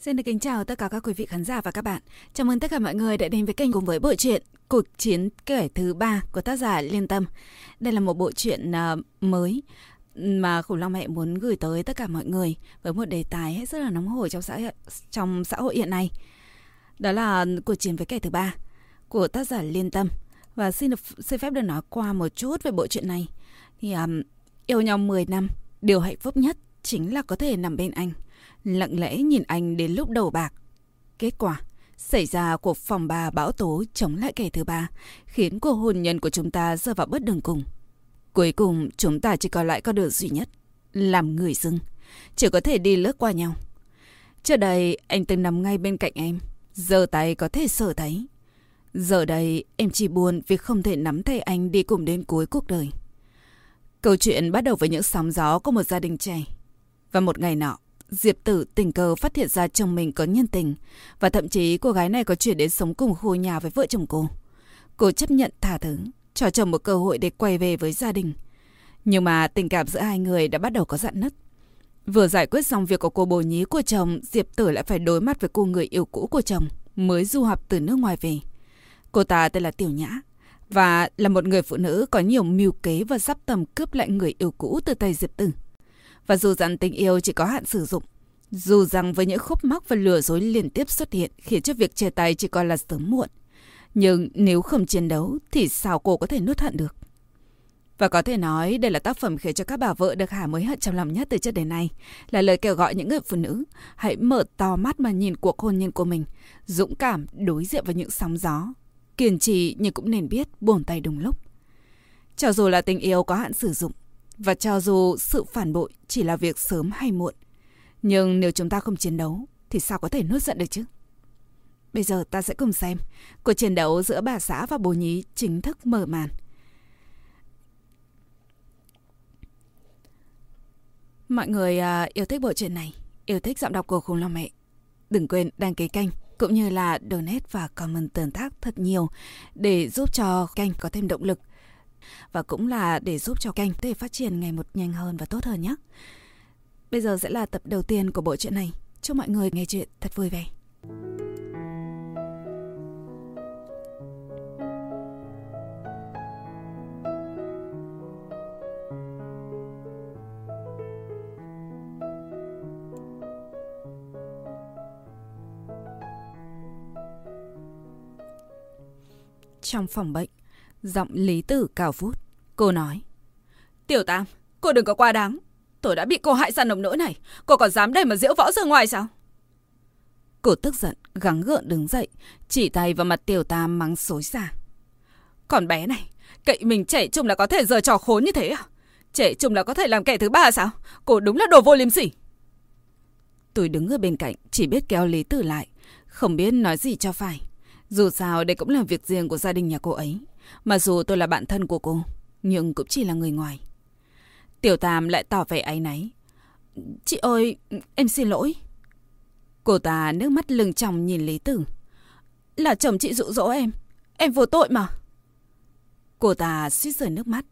Xin được kính chào tất cả các quý vị khán giả và các bạn. Chào mừng tất cả mọi người đã đến với kênh cùng với bộ truyện Cuộc chiến kẻ thứ ba của tác giả Liên Tâm. Đây là một bộ truyện à, mới mà khủng long mẹ muốn gửi tới tất cả mọi người với một đề tài hết rất là nóng hổi trong xã trong xã hội hiện nay. Đó là cuộc chiến với kẻ thứ ba của tác giả Liên Tâm. Và xin được xin phép được nói qua một chút về bộ truyện này. Thì um, yêu nhau 10 năm, điều hạnh phúc nhất chính là có thể nằm bên anh lặng lẽ nhìn anh đến lúc đầu bạc. Kết quả, xảy ra cuộc phòng bà bão tố chống lại kẻ thứ ba, khiến cuộc hôn nhân của chúng ta rơi vào bất đường cùng. Cuối cùng, chúng ta chỉ còn lại con đường duy nhất, làm người dưng, chỉ có thể đi lướt qua nhau. Trước đây, anh từng nằm ngay bên cạnh em, giờ tay có thể sờ thấy. Giờ đây, em chỉ buồn vì không thể nắm tay anh đi cùng đến cuối cuộc đời. Câu chuyện bắt đầu với những sóng gió của một gia đình trẻ. Và một ngày nọ, Diệp Tử tình cờ phát hiện ra chồng mình có nhân tình và thậm chí cô gái này có chuyển đến sống cùng khu nhà với vợ chồng cô. Cô chấp nhận thả thứ, cho chồng một cơ hội để quay về với gia đình. Nhưng mà tình cảm giữa hai người đã bắt đầu có dặn nứt. Vừa giải quyết xong việc của cô bồ nhí của chồng, Diệp Tử lại phải đối mặt với cô người yêu cũ của chồng, mới du học từ nước ngoài về. Cô ta tên là Tiểu Nhã, và là một người phụ nữ có nhiều mưu kế và sắp tầm cướp lại người yêu cũ từ tay Diệp Tử. Và dù rằng tình yêu chỉ có hạn sử dụng, dù rằng với những khúc mắc và lừa dối liên tiếp xuất hiện khiến cho việc chia tay chỉ còn là sớm muộn. Nhưng nếu không chiến đấu thì sao cô có thể nuốt hận được? Và có thể nói đây là tác phẩm khiến cho các bà vợ được Hà mới hận trong lòng nhất từ trước đến nay. Là lời kêu gọi những người phụ nữ hãy mở to mắt mà nhìn cuộc hôn nhân của mình. Dũng cảm đối diện với những sóng gió. Kiên trì nhưng cũng nên biết buồn tay đúng lúc. Cho dù là tình yêu có hạn sử dụng và cho dù sự phản bội chỉ là việc sớm hay muộn, nhưng nếu chúng ta không chiến đấu thì sao có thể nuốt giận được chứ? Bây giờ ta sẽ cùng xem cuộc chiến đấu giữa bà xã và bố nhí chính thức mở màn. Mọi người à, yêu thích bộ truyện này, yêu thích giọng đọc của Khủng Long Mẹ. Đừng quên đăng ký kênh cũng như là donate và comment tương tác thật nhiều để giúp cho kênh có thêm động lực và cũng là để giúp cho kênh có thể phát triển ngày một nhanh hơn và tốt hơn nhé. Bây giờ sẽ là tập đầu tiên của bộ truyện này. Chúc mọi người nghe chuyện thật vui vẻ. Trong phòng bệnh, Giọng Lý Tử cao phút. Cô nói. Tiểu Tam, cô đừng có quá đáng. Tôi đã bị cô hại ra nồng nỗi này. Cô còn dám đây mà diễu võ ra ngoài sao? Cô tức giận, gắng gượng đứng dậy, chỉ tay vào mặt Tiểu Tam mắng xối xả. Còn bé này, cậy mình trẻ trung là có thể giờ trò khốn như thế à? Trẻ trung là có thể làm kẻ thứ ba sao? Cô đúng là đồ vô liêm sỉ. Tôi đứng ở bên cạnh, chỉ biết kéo Lý Tử lại, không biết nói gì cho phải. Dù sao đây cũng là việc riêng của gia đình nhà cô ấy. Mà dù tôi là bạn thân của cô, nhưng cũng chỉ là người ngoài. Tiểu Tam lại tỏ vẻ áy náy. Chị ơi, em xin lỗi. Cô ta nước mắt lưng tròng nhìn Lý Tử. Là chồng chị dụ dỗ em. Em vô tội mà. Cô ta suýt rơi nước mắt.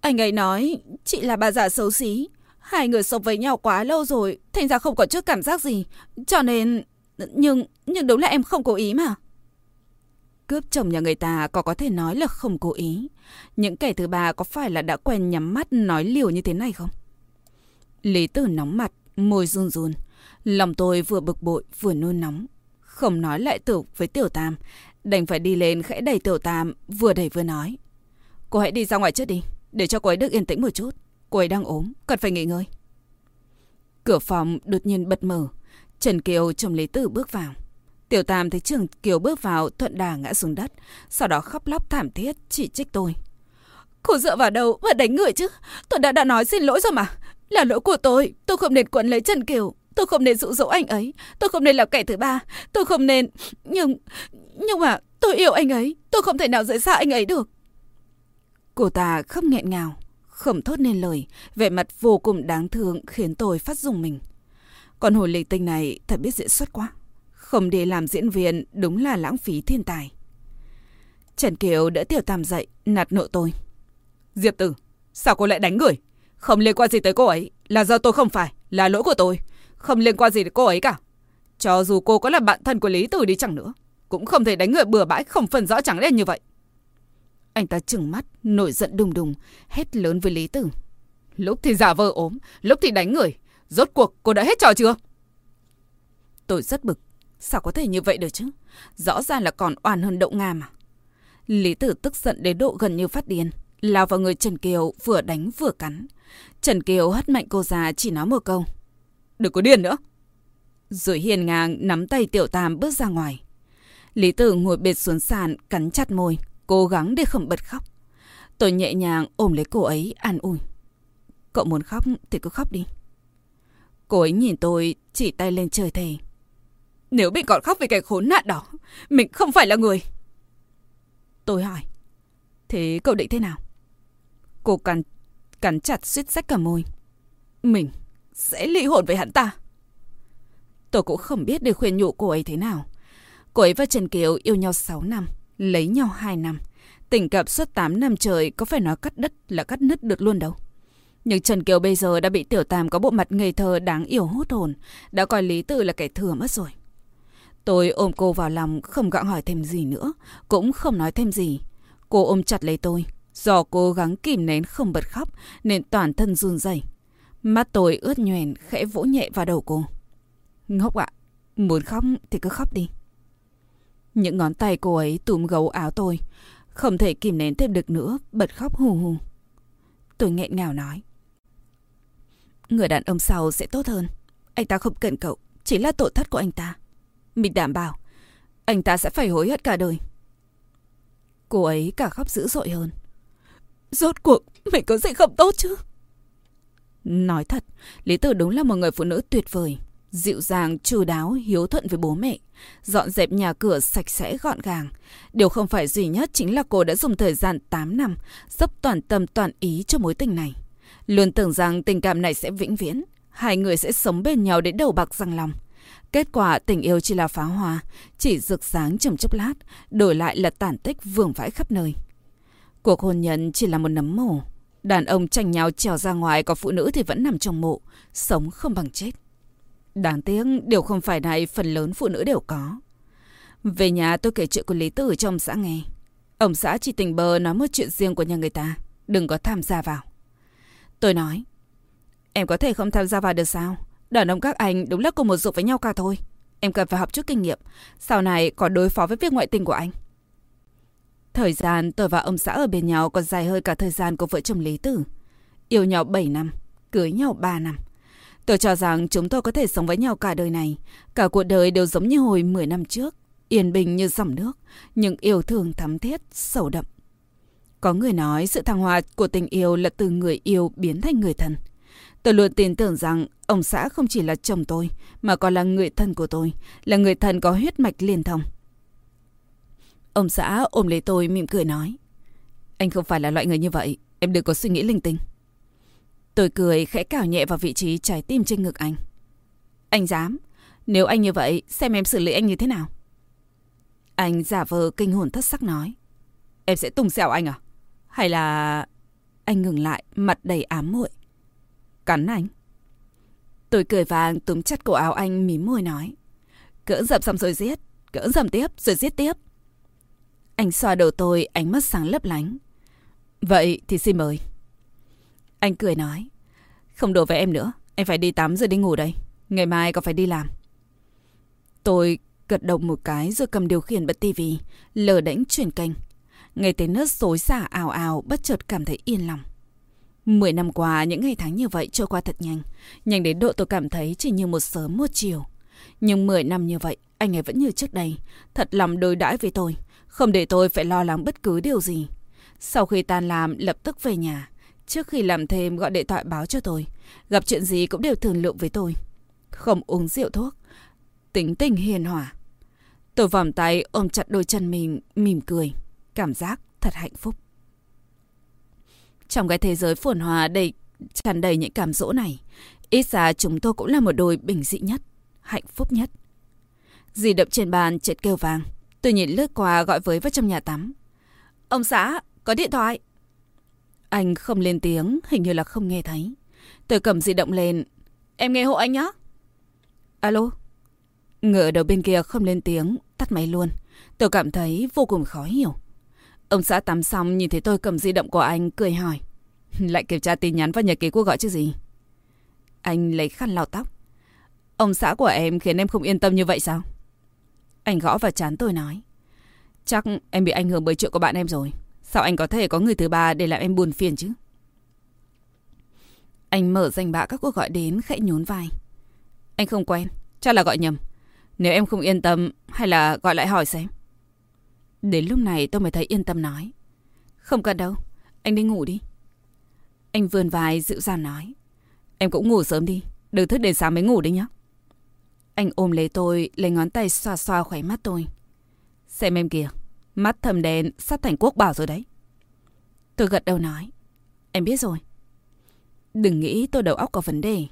Anh ấy nói chị là bà già xấu xí. Hai người sống với nhau quá lâu rồi, thành ra không có chút cảm giác gì. Cho nên... Nhưng, nhưng đúng là em không cố ý mà. Cướp chồng nhà người ta có có thể nói là không cố ý. Những kẻ thứ ba có phải là đã quen nhắm mắt nói liều như thế này không? Lý tử nóng mặt, môi run run. Lòng tôi vừa bực bội vừa nôn nóng. Không nói lại tử với tiểu tam. Đành phải đi lên khẽ đẩy tiểu tam vừa đẩy vừa nói. Cô hãy đi ra ngoài trước đi. Để cho cô ấy được yên tĩnh một chút. Cô ấy đang ốm, cần phải nghỉ ngơi. Cửa phòng đột nhiên bật mở. Trần Kiều chồng Lý Tử bước vào. Tiểu Tam thấy Trường Kiều bước vào thuận đà ngã xuống đất, sau đó khóc lóc thảm thiết chỉ trích tôi. Cô dựa vào đâu mà đánh người chứ? Tôi đã đã nói xin lỗi rồi mà. Là lỗi của tôi, tôi không nên quấn lấy Trần Kiều. Tôi không nên dụ dỗ anh ấy. Tôi không nên là kẻ thứ ba. Tôi không nên... Nhưng... Nhưng mà tôi yêu anh ấy. Tôi không thể nào rời xa anh ấy được. Cô ta khóc nghẹn ngào. Không thốt nên lời. Vẻ mặt vô cùng đáng thương khiến tôi phát dùng mình. Còn hồi lịch tinh này thật biết diễn xuất quá. Không để làm diễn viên đúng là lãng phí thiên tài. Trần Kiều đỡ Tiểu Tam dậy, nạt nộ tôi. Diệp Tử, sao cô lại đánh người? Không liên quan gì tới cô ấy, là do tôi không phải, là lỗi của tôi. không liên quan gì đến cô ấy cả. Cho dù cô có là bạn thân của Lý Tử đi chẳng nữa, cũng không thể đánh người bừa bãi không phân rõ chẳng đen như vậy. Anh ta trừng mắt, nổi giận đùng đùng, hét lớn với Lý Tử. Lúc thì giả vờ ốm, lúc thì đánh người. Rốt cuộc cô đã hết trò chưa? Tôi rất bực. Sao có thể như vậy được chứ? Rõ ràng là còn oan hơn đậu nga mà. Lý Tử tức giận đến độ gần như phát điên. Lao vào người Trần Kiều vừa đánh vừa cắn. Trần Kiều hất mạnh cô ra chỉ nói một câu. Đừng có điên nữa. Rồi hiền ngang nắm tay tiểu tam bước ra ngoài. Lý Tử ngồi bệt xuống sàn cắn chặt môi, cố gắng để không bật khóc. Tôi nhẹ nhàng ôm lấy cô ấy an ủi. Cậu muốn khóc thì cứ khóc đi. Cô ấy nhìn tôi chỉ tay lên trời thề. Nếu mình còn khóc vì cái khốn nạn đó, mình không phải là người. Tôi hỏi. Thế cậu định thế nào? Cô cắn, cắn chặt suýt sách cả môi. Mình sẽ ly hôn với hắn ta. Tôi cũng không biết để khuyên nhủ cô ấy thế nào. Cô ấy và Trần Kiều yêu nhau 6 năm, lấy nhau 2 năm. Tình cảm suốt 8 năm trời có phải nói cắt đất là cắt nứt được luôn đâu. Nhưng Trần Kiều bây giờ đã bị Tiểu Tam có bộ mặt ngây thơ đáng yêu hút hồn, đã coi Lý Tử là kẻ thừa mất rồi. Tôi ôm cô vào lòng, không gặng hỏi thêm gì nữa, cũng không nói thêm gì. Cô ôm chặt lấy tôi, do cố gắng kìm nén không bật khóc nên toàn thân run rẩy. Mắt tôi ướt nhoèn khẽ vỗ nhẹ vào đầu cô. Ngốc ạ, muốn khóc thì cứ khóc đi. Những ngón tay cô ấy túm gấu áo tôi, không thể kìm nén thêm được nữa, bật khóc hù hù. Tôi nghẹn ngào nói. Người đàn ông sau sẽ tốt hơn. Anh ta không cần cậu, chỉ là tội thất của anh ta. Mình đảm bảo, anh ta sẽ phải hối hận cả đời. Cô ấy cả khóc dữ dội hơn. Rốt cuộc, mình có gì không tốt chứ? Nói thật, Lý Tử đúng là một người phụ nữ tuyệt vời. Dịu dàng, chu đáo, hiếu thuận với bố mẹ. Dọn dẹp nhà cửa sạch sẽ gọn gàng. Điều không phải duy nhất chính là cô đã dùng thời gian 8 năm dốc toàn tâm toàn ý cho mối tình này. Luôn tưởng rằng tình cảm này sẽ vĩnh viễn. Hai người sẽ sống bên nhau đến đầu bạc răng lòng. Kết quả tình yêu chỉ là pháo hoa, chỉ rực sáng trong chốc lát, đổi lại là tàn tích vương vãi khắp nơi. Cuộc hôn nhân chỉ là một nấm mồ. Đàn ông tranh nhau trèo ra ngoài, còn phụ nữ thì vẫn nằm trong mộ, sống không bằng chết. Đáng tiếc, điều không phải này phần lớn phụ nữ đều có. Về nhà tôi kể chuyện của Lý Tử cho ông xã nghe. Ông xã chỉ tình bờ nói một chuyện riêng của nhà người ta, đừng có tham gia vào. Tôi nói, em có thể không tham gia vào được sao? Đàn ông các anh đúng là cùng một dụng với nhau cả thôi. Em cần phải học chút kinh nghiệm, sau này có đối phó với việc ngoại tình của anh. Thời gian tôi và ông xã ở bên nhau còn dài hơn cả thời gian của vợ chồng Lý Tử. Yêu nhau 7 năm, cưới nhau 3 năm. Tôi cho rằng chúng tôi có thể sống với nhau cả đời này. Cả cuộc đời đều giống như hồi 10 năm trước. Yên bình như dòng nước, nhưng yêu thương thắm thiết, sâu đậm. Có người nói sự thăng hoa của tình yêu là từ người yêu biến thành người thân. Tôi luôn tin tưởng rằng ông xã không chỉ là chồng tôi, mà còn là người thân của tôi, là người thân có huyết mạch liên thông. Ông xã ôm lấy tôi mỉm cười nói. Anh không phải là loại người như vậy, em đừng có suy nghĩ linh tinh. Tôi cười khẽ cào nhẹ vào vị trí trái tim trên ngực anh. Anh dám, nếu anh như vậy, xem em xử lý anh như thế nào. Anh giả vờ kinh hồn thất sắc nói. Em sẽ tung xẻo anh à? Hay là... Anh ngừng lại, mặt đầy ám muội. Cắn anh. Tôi cười vàng túm chặt cổ áo anh mím môi nói. Cỡ dập xong rồi giết, cỡ dậm tiếp rồi giết tiếp. Anh xoa đầu tôi, ánh mắt sáng lấp lánh. Vậy thì xin mời. Anh cười nói. Không đổ với em nữa, em phải đi tắm rồi đi ngủ đây. Ngày mai còn phải đi làm. Tôi gật đầu một cái rồi cầm điều khiển bật tivi, lờ đánh chuyển kênh. Nghe tiếng nước xối xả ào ào bất chợt cảm thấy yên lòng. Mười năm qua, những ngày tháng như vậy trôi qua thật nhanh. Nhanh đến độ tôi cảm thấy chỉ như một sớm một chiều. Nhưng mười năm như vậy, anh ấy vẫn như trước đây. Thật lòng đối đãi với tôi. Không để tôi phải lo lắng bất cứ điều gì. Sau khi tan làm, lập tức về nhà. Trước khi làm thêm gọi điện thoại báo cho tôi. Gặp chuyện gì cũng đều thường lượng với tôi. Không uống rượu thuốc. Tính tình hiền hòa. Tôi vòng tay ôm chặt đôi chân mình, mỉm cười. Cảm giác thật hạnh phúc. Trong cái thế giới phồn hoa đầy tràn đầy những cảm dỗ này, ít ra chúng tôi cũng là một đôi bình dị nhất, hạnh phúc nhất. Di động trên bàn chợt kêu vàng. Tôi nhìn lướt qua gọi với vào trong nhà tắm. Ông xã, có điện thoại. Anh không lên tiếng, hình như là không nghe thấy. Tôi cầm di động lên. Em nghe hộ anh nhé. Alo? ngựa đầu bên kia không lên tiếng, tắt máy luôn. Tôi cảm thấy vô cùng khó hiểu. Ông xã tắm xong nhìn thấy tôi cầm di động của anh, cười hỏi. Lại kiểm tra tin nhắn và nhật ký cuộc gọi chứ gì? Anh lấy khăn lau tóc. Ông xã của em khiến em không yên tâm như vậy sao? Anh gõ vào chán tôi nói. Chắc em bị ảnh hưởng bởi chuyện của bạn em rồi. Sao anh có thể có người thứ ba để làm em buồn phiền chứ? Anh mở danh bạ các cuộc gọi đến khẽ nhún vai. Anh không quen, chắc là gọi nhầm. Nếu em không yên tâm, hay là gọi lại hỏi xem. Đến lúc này tôi mới thấy yên tâm nói. Không cần đâu, anh đi ngủ đi. Anh vươn vai dịu dàng nói. Em cũng ngủ sớm đi, đừng thức đến sáng mới ngủ đi nhé. Anh ôm lấy tôi, lấy ngón tay xoa xoa khóe mắt tôi. Xem em kìa, mắt thầm đen sắp thành quốc bảo rồi đấy. Tôi gật đầu nói. Em biết rồi. Đừng nghĩ tôi đầu óc có vấn đề.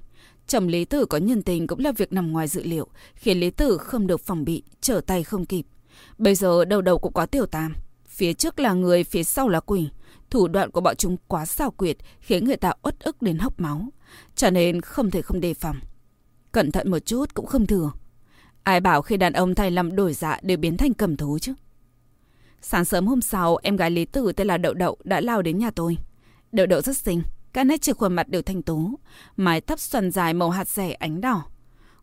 Chồng Lý Tử có nhân tình cũng là việc nằm ngoài dự liệu, khiến Lý Tử không được phòng bị, trở tay không kịp. Bây giờ đầu đầu cũng có tiểu tam. Phía trước là người, phía sau là quỷ. Thủ đoạn của bọn chúng quá xảo quyệt, khiến người ta uất ức đến hốc máu. Cho nên không thể không đề phòng. Cẩn thận một chút cũng không thừa. Ai bảo khi đàn ông thay lầm đổi dạ đều biến thành cầm thú chứ. Sáng sớm hôm sau, em gái Lý Tử tên là Đậu Đậu đã lao đến nhà tôi. Đậu Đậu rất xinh, các nét trên khuôn mặt đều thanh tú, mái tóc xoăn dài màu hạt rẻ ánh đỏ.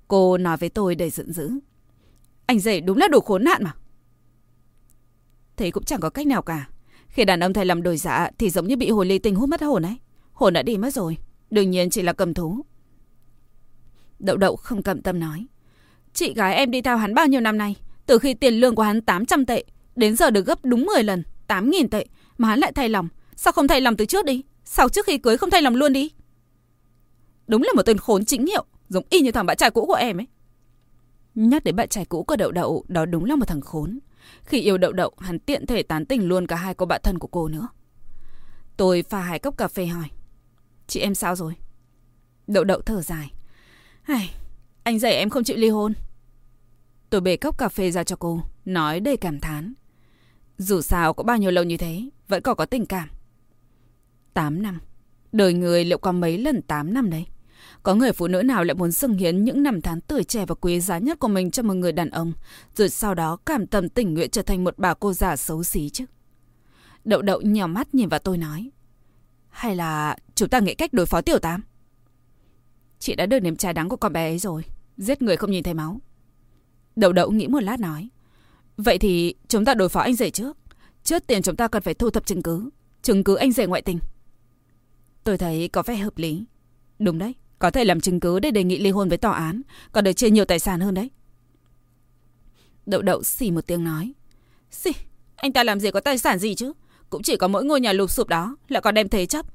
Cô nói với tôi đầy giận dữ. Anh rể đúng là đồ khốn nạn mà. Thế cũng chẳng có cách nào cả. Khi đàn ông thay làm đổi dạ thì giống như bị hồ ly tinh hút mất hồn ấy. Hồn đã đi mất rồi. Đương nhiên chỉ là cầm thú. Đậu đậu không cầm tâm nói. Chị gái em đi theo hắn bao nhiêu năm nay. Từ khi tiền lương của hắn 800 tệ. Đến giờ được gấp đúng 10 lần. 8.000 tệ. Mà hắn lại thay lòng. Sao không thay lòng từ trước đi? Sao trước khi cưới không thay lòng luôn đi? Đúng là một tên khốn chính hiệu. Giống y như thằng bạn trai cũ của em ấy. Nhắc đến bạn trai cũ của đậu đậu. Đó đúng là một thằng khốn. Khi yêu đậu đậu, hắn tiện thể tán tỉnh luôn cả hai cô bạn thân của cô nữa. Tôi pha hai cốc cà phê hỏi. Chị em sao rồi? Đậu đậu thở dài. Ai, anh dạy em không chịu ly hôn. Tôi bê cốc cà phê ra cho cô, nói đầy cảm thán. Dù sao có bao nhiêu lâu như thế, vẫn còn có tình cảm. 8 năm. Đời người liệu có mấy lần 8 năm đấy? Có người phụ nữ nào lại muốn dâng hiến những năm tháng tuổi trẻ và quý giá nhất của mình cho một người đàn ông, rồi sau đó cảm tâm tình nguyện trở thành một bà cô già xấu xí chứ? Đậu đậu nhèo mắt nhìn vào tôi nói. Hay là chúng ta nghĩ cách đối phó tiểu tam? Chị đã được nếm trái đắng của con bé ấy rồi. Giết người không nhìn thấy máu. Đậu đậu nghĩ một lát nói. Vậy thì chúng ta đối phó anh rể trước. Trước tiên chúng ta cần phải thu thập chứng cứ. Chứng cứ anh rể ngoại tình. Tôi thấy có vẻ hợp lý. Đúng đấy. Có thể làm chứng cứ để đề nghị ly hôn với tòa án. Còn được chia nhiều tài sản hơn đấy. Đậu đậu xì một tiếng nói. Xì, anh ta làm gì có tài sản gì chứ? Cũng chỉ có mỗi ngôi nhà lụp sụp đó Lại còn đem thế chấp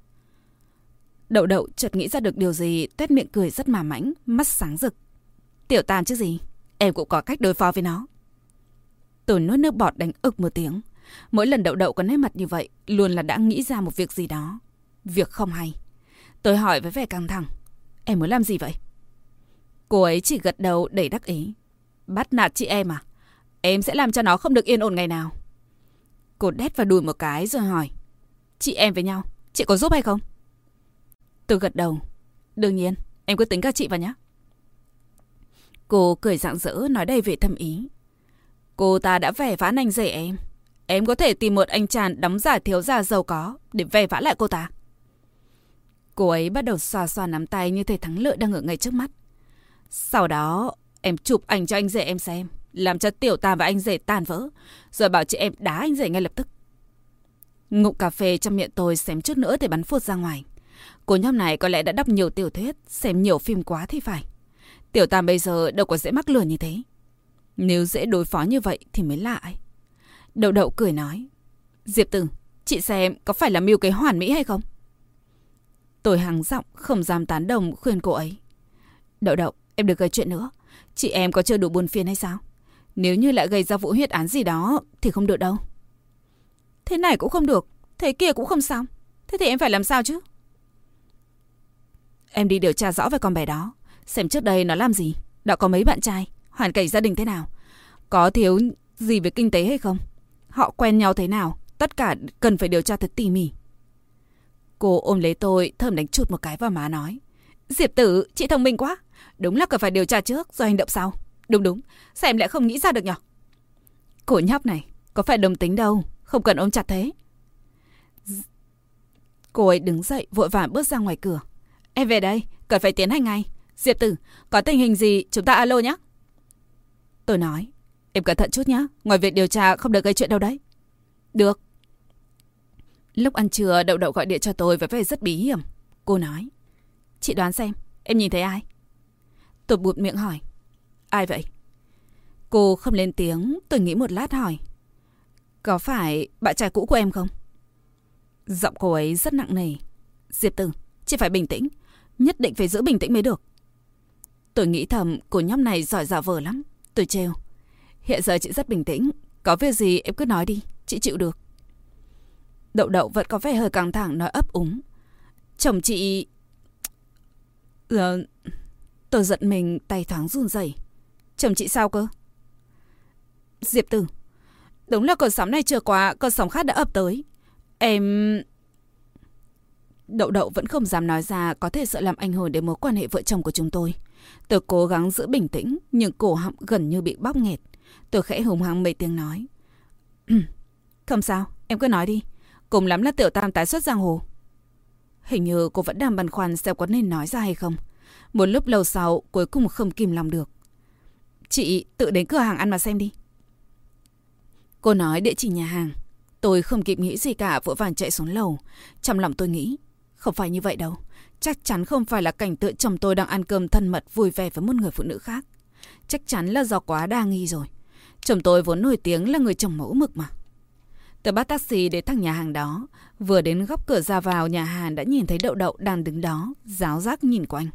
Đậu đậu chợt nghĩ ra được điều gì Tét miệng cười rất mà mãnh Mắt sáng rực Tiểu tam chứ gì Em cũng có cách đối phó với nó Tôi nuốt nước bọt đánh ực một tiếng Mỗi lần đậu đậu có nét mặt như vậy Luôn là đã nghĩ ra một việc gì đó Việc không hay Tôi hỏi với vẻ căng thẳng Em muốn làm gì vậy Cô ấy chỉ gật đầu đầy đắc ý Bắt nạt chị em à Em sẽ làm cho nó không được yên ổn ngày nào Cô đét vào đùi một cái rồi hỏi. Chị em với nhau, chị có giúp hay không? Tôi gật đầu. Đương nhiên, em cứ tính các chị vào nhé. Cô cười rạng rỡ nói đầy vẻ thâm ý. Cô ta đã vẻ vãn anh rể em. Em có thể tìm một anh chàng đóng giả thiếu gia giàu có để vẻ vã lại cô ta. Cô ấy bắt đầu xoa xoa nắm tay như thể thắng lợi đang ở ngay trước mắt. Sau đó, em chụp ảnh cho anh rể em xem. Làm cho tiểu tam và anh rể tan vỡ Rồi bảo chị em đá anh rể ngay lập tức. Ngụm cà phê trong miệng tôi xém chút nữa thì bắn phụt ra ngoài. Cô nhóm này có lẽ đã đọc nhiều tiểu thuyết Xem nhiều phim quá thì phải. Tiểu tam bây giờ đâu có dễ mắc lừa như thế. Nếu dễ đối phó như vậy thì mới lạ ấy Đậu đậu cười nói Diệp tử Chị xem có phải là mưu kế hoàn mỹ hay không? Tôi hắng giọng, không dám tán đồng, khuyên cô ấy. Đậu đậu, em được gây chuyện nữa. Chị em có chưa đủ buồn phiền hay sao? Nếu như lại gây ra vụ huyết án gì đó, Thì không được đâu. Thế này cũng không được, Thế kia cũng không xong Thế thì em phải làm sao chứ? Em đi điều tra rõ về con bé đó, Xem trước đây nó làm gì, Đã có mấy bạn trai, Hoàn cảnh gia đình thế nào, Có thiếu gì về kinh tế hay không, Họ quen nhau thế nào, Tất cả cần phải điều tra thật tỉ mỉ. Cô ôm lấy tôi Thơm đánh chụt một cái vào má nói Diệp tử, chị thông minh quá Đúng là cần phải điều tra trước rồi hành động sau. Đúng đúng, sao em lại không nghĩ ra được nhỉ? Cổ nhóc này, có phải đồng tính đâu, không cần ôm chặt thế. Cô ấy đứng dậy vội vàng bước ra ngoài cửa. Em về đây, cần phải tiến hành ngay. Diệp Tử, có tình hình gì chúng ta alo nhé. Tôi nói, em cẩn thận chút nhé, ngoài việc điều tra không được gây chuyện đâu đấy. Được. Lúc ăn trưa, Đậu Đậu gọi điện cho tôi với vẻ rất bí hiểm. Cô nói, chị đoán xem, em nhìn thấy ai? Tôi bụt miệng hỏi, ai vậy? Cô không lên tiếng, tôi nghĩ một lát hỏi. Có phải bạn trai cũ của em không? Giọng cô ấy rất nặng nề. Diệp Tử, chị phải bình tĩnh. Nhất định phải giữ bình tĩnh mới được. Tôi nghĩ thầm cô nhóc này giỏi giả vờ lắm. Tôi trêu. Hiện giờ chị rất bình tĩnh. Có việc gì em cứ nói đi. Chị chịu được. Đậu đậu vẫn có vẻ hơi căng thẳng nói ấp úng. Chồng chị... Ừ, Tôi giận mình tay thoáng run rẩy. Chồng chị sao cơ? Diệp Tử. Đúng là cơn sóng này chưa qua, cơn sóng khác đã ập tới. Em... Đậu đậu vẫn không dám nói ra có thể sợ làm ảnh hưởng đến mối quan hệ vợ chồng của chúng tôi. Tôi cố gắng giữ bình tĩnh, nhưng cổ họng gần như bị bóp nghẹt. Tôi khẽ hùng hăng mấy tiếng nói. không sao, em cứ nói đi. Cùng lắm là tiểu tam tái xuất giang hồ. Hình như cô vẫn đang băn khoăn xem có nên nói ra hay không. Một lúc lâu sau, cuối cùng không kìm lòng được. Chị tự đến cửa hàng ăn mà xem đi. Cô nói địa chỉ nhà hàng. Tôi không kịp nghĩ gì cả vội vàng chạy xuống lầu. Trong lòng tôi nghĩ, không phải như vậy đâu. Chắc chắn không phải là cảnh tượng chồng tôi đang ăn cơm thân mật vui vẻ với một người phụ nữ khác. Chắc chắn là do quá đa nghi rồi. Chồng tôi vốn nổi tiếng là người chồng mẫu mực mà. Tôi bắt taxi đến thẳng nhà hàng đó. Vừa đến góc cửa ra vào nhà hàng đã nhìn thấy đậu đậu đang đứng đó, giáo giác nhìn quanh.